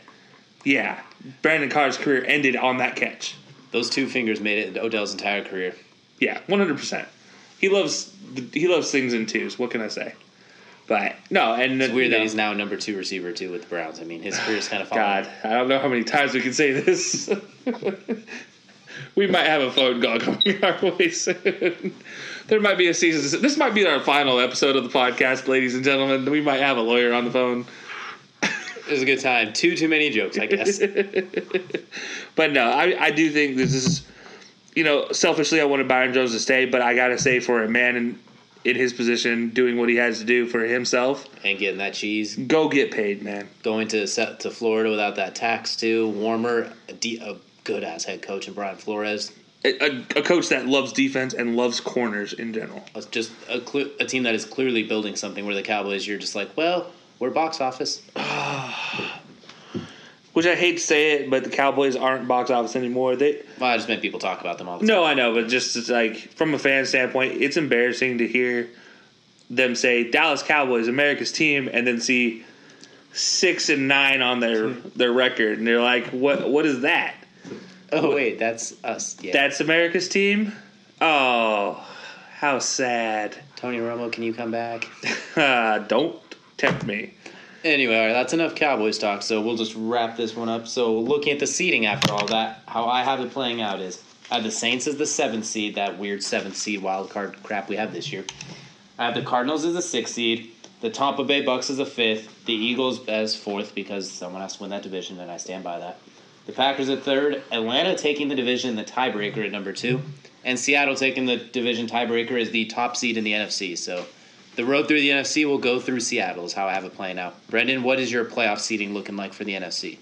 yeah, Brandon Carr's career ended on that catch. Those two fingers made it Odell's entire career. Yeah, one hundred percent. He loves he loves things in twos. What can I say? But no, and It's weird that know, he's now number two receiver too with the Browns. I mean, his career's kind of. God, I don't know how many times we can say this. we might have a phone call coming our way soon. There might be a season. This might be our final episode of the podcast, ladies and gentlemen. We might have a lawyer on the phone. It was a good time. Two too many jokes, I guess. But no, I, I do think this is, you know, selfishly, I wanted Byron Jones to stay, but I got to say, for a man in, in his position, doing what he has to do for himself, and getting that cheese, go get paid, man. going to set to Florida without that tax too. Warmer, a, de- a good ass head coach in Brian Flores. A, a, a coach that loves defense and loves corners in general. It's just a, cle a team that is clearly building something. Where the Cowboys, you're just like, well, we're box office. Which I hate to say it, but the Cowboys aren't box office anymore. They Well, I just meant people talk about them all the time. no, I know, but just like from a fan standpoint, it's embarrassing to hear them say Dallas Cowboys, America's team, and then see six and nine on their their record, and they're like, what What is that? Oh wait, that's us. Yeah. That's America's team. Oh, how sad. Tony Romo, can you come back? Uh, don't tempt me. Anyway, all right, that's enough Cowboys talk. So we'll just wrap this one up. So looking at the seeding after all that, how I have it playing out is I have the Saints as the seventh seed, that weird seventh seed wild card crap we have this year. I have the Cardinals as the sixth seed, the Tampa Bay Bucks as the fifth, the Eagles as fourth because someone has to win that division, and I stand by that. The Packers at third, Atlanta taking the division, the tiebreaker at number two, and Seattle taking the division tiebreaker as the top seed in the NFC. So the road through the NFC will go through Seattle, is how I have it playing out. Brendan, what is your playoff seeding looking like for the NFC?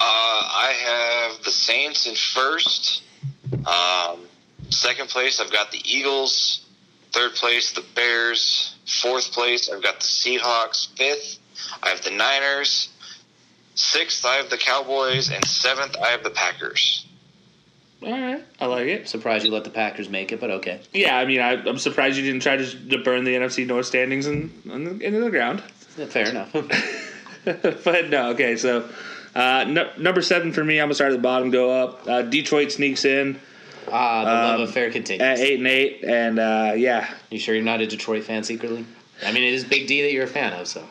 Uh, I have the Saints in first. Um, second place, I've got the Eagles. Third place, the Bears. Fourth place, I've got the Seahawks. Fifth, I have the Niners. Sixth, I have the Cowboys. And seventh, I have the Packers. All right, I like it. Surprised you let the Packers make it, but okay. Yeah, I mean, I, I'm surprised you didn't try to, to burn the NFC North standings in, in the, into the ground. Yeah, fair enough. but no, okay. So uh, no, number seven for me. I'm gonna start at the bottom, go up. Uh, Detroit sneaks in ah, the love Um, affair continues. at eight and eight, and uh, yeah, You sure you're not a Detroit fan secretly? I mean, it is Big D that you're a fan of, so.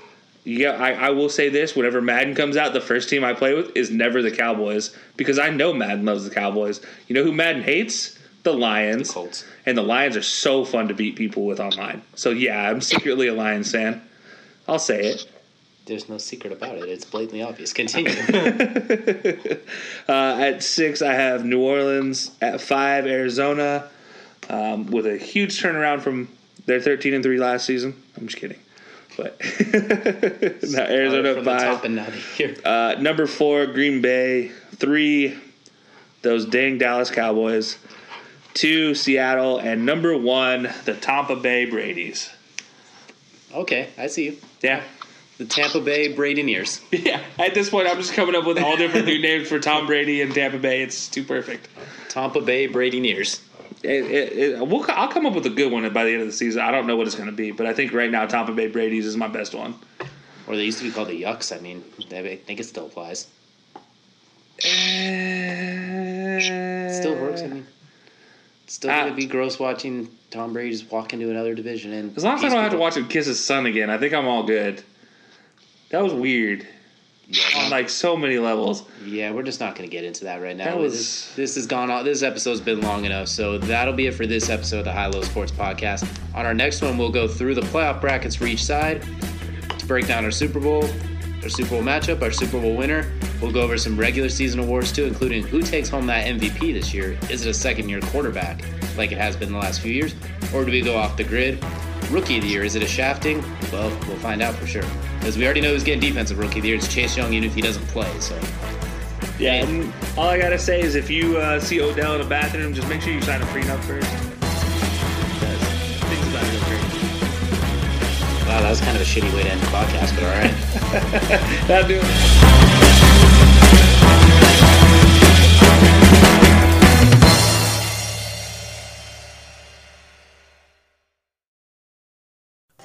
Yeah. I, I will say this: whenever Madden comes out, the first team I play with is never the Cowboys because I know Madden loves the Cowboys. You know who Madden hates? The Lions. The Colts. And the Lions are so fun to beat people with online. So yeah, I'm secretly a Lions fan. I'll say it. There's no secret about it. It's blatantly obvious. Continue. Uh, at six, I have New Orleans. At five, Arizona, um, with a huge turnaround from their 13 and three last season. I'm just kidding, but no, Arizona From at the top and now the here. Uh, number four, Green Bay. Three, those dang Dallas Cowboys. Two, Seattle, and number one, the Tampa Bay Brady's. Okay, I see you. Yeah. The Tampa Bay Bradyneers. Yeah, at this point, I'm just coming up with all different new names for Tom Brady and Tampa Bay. It's too perfect. Tampa Bay Bradyneers. It, it, it, we'll, I'll come up with a good one by the end of the season. I don't know what it's going to be, but I think right now Tampa Bay Brady's is my best one. Or they used to be called the Yucks. I mean, I think it still applies. Still works. I mean, it's still Uh, going to be gross watching Tom Brady just walk into another division. And As long as I don't have to watch him kiss his son again, I think I'm all good. That was weird Yeah, on like so many levels. Yeah, we're just not going to get into that right now. That was- this, this has gone on. This episode's been long enough, so that'll be it for this episode of the High Low Sports Podcast. On our next one, we'll go through the playoff brackets for each side to break down our Super Bowl, our Super Bowl matchup, our Super Bowl winner. We'll go over some regular season awards too, including who takes home that MVP this year. Is it a second year quarterback like it has been the last few years, or do we go off the grid? Rookie of the year, is it a shafting? Well, we'll find out for sure. Because we already know who's getting defensive rookie of the year. It's Chase Young, even if he doesn't play. So Yeah, all I gotta say is if you uh, see Odell in a bathroom, just make sure you sign a prenup first. Because things about to go crazy. Wow, that was kind of a shitty way to end the podcast, but all right. That'll do it.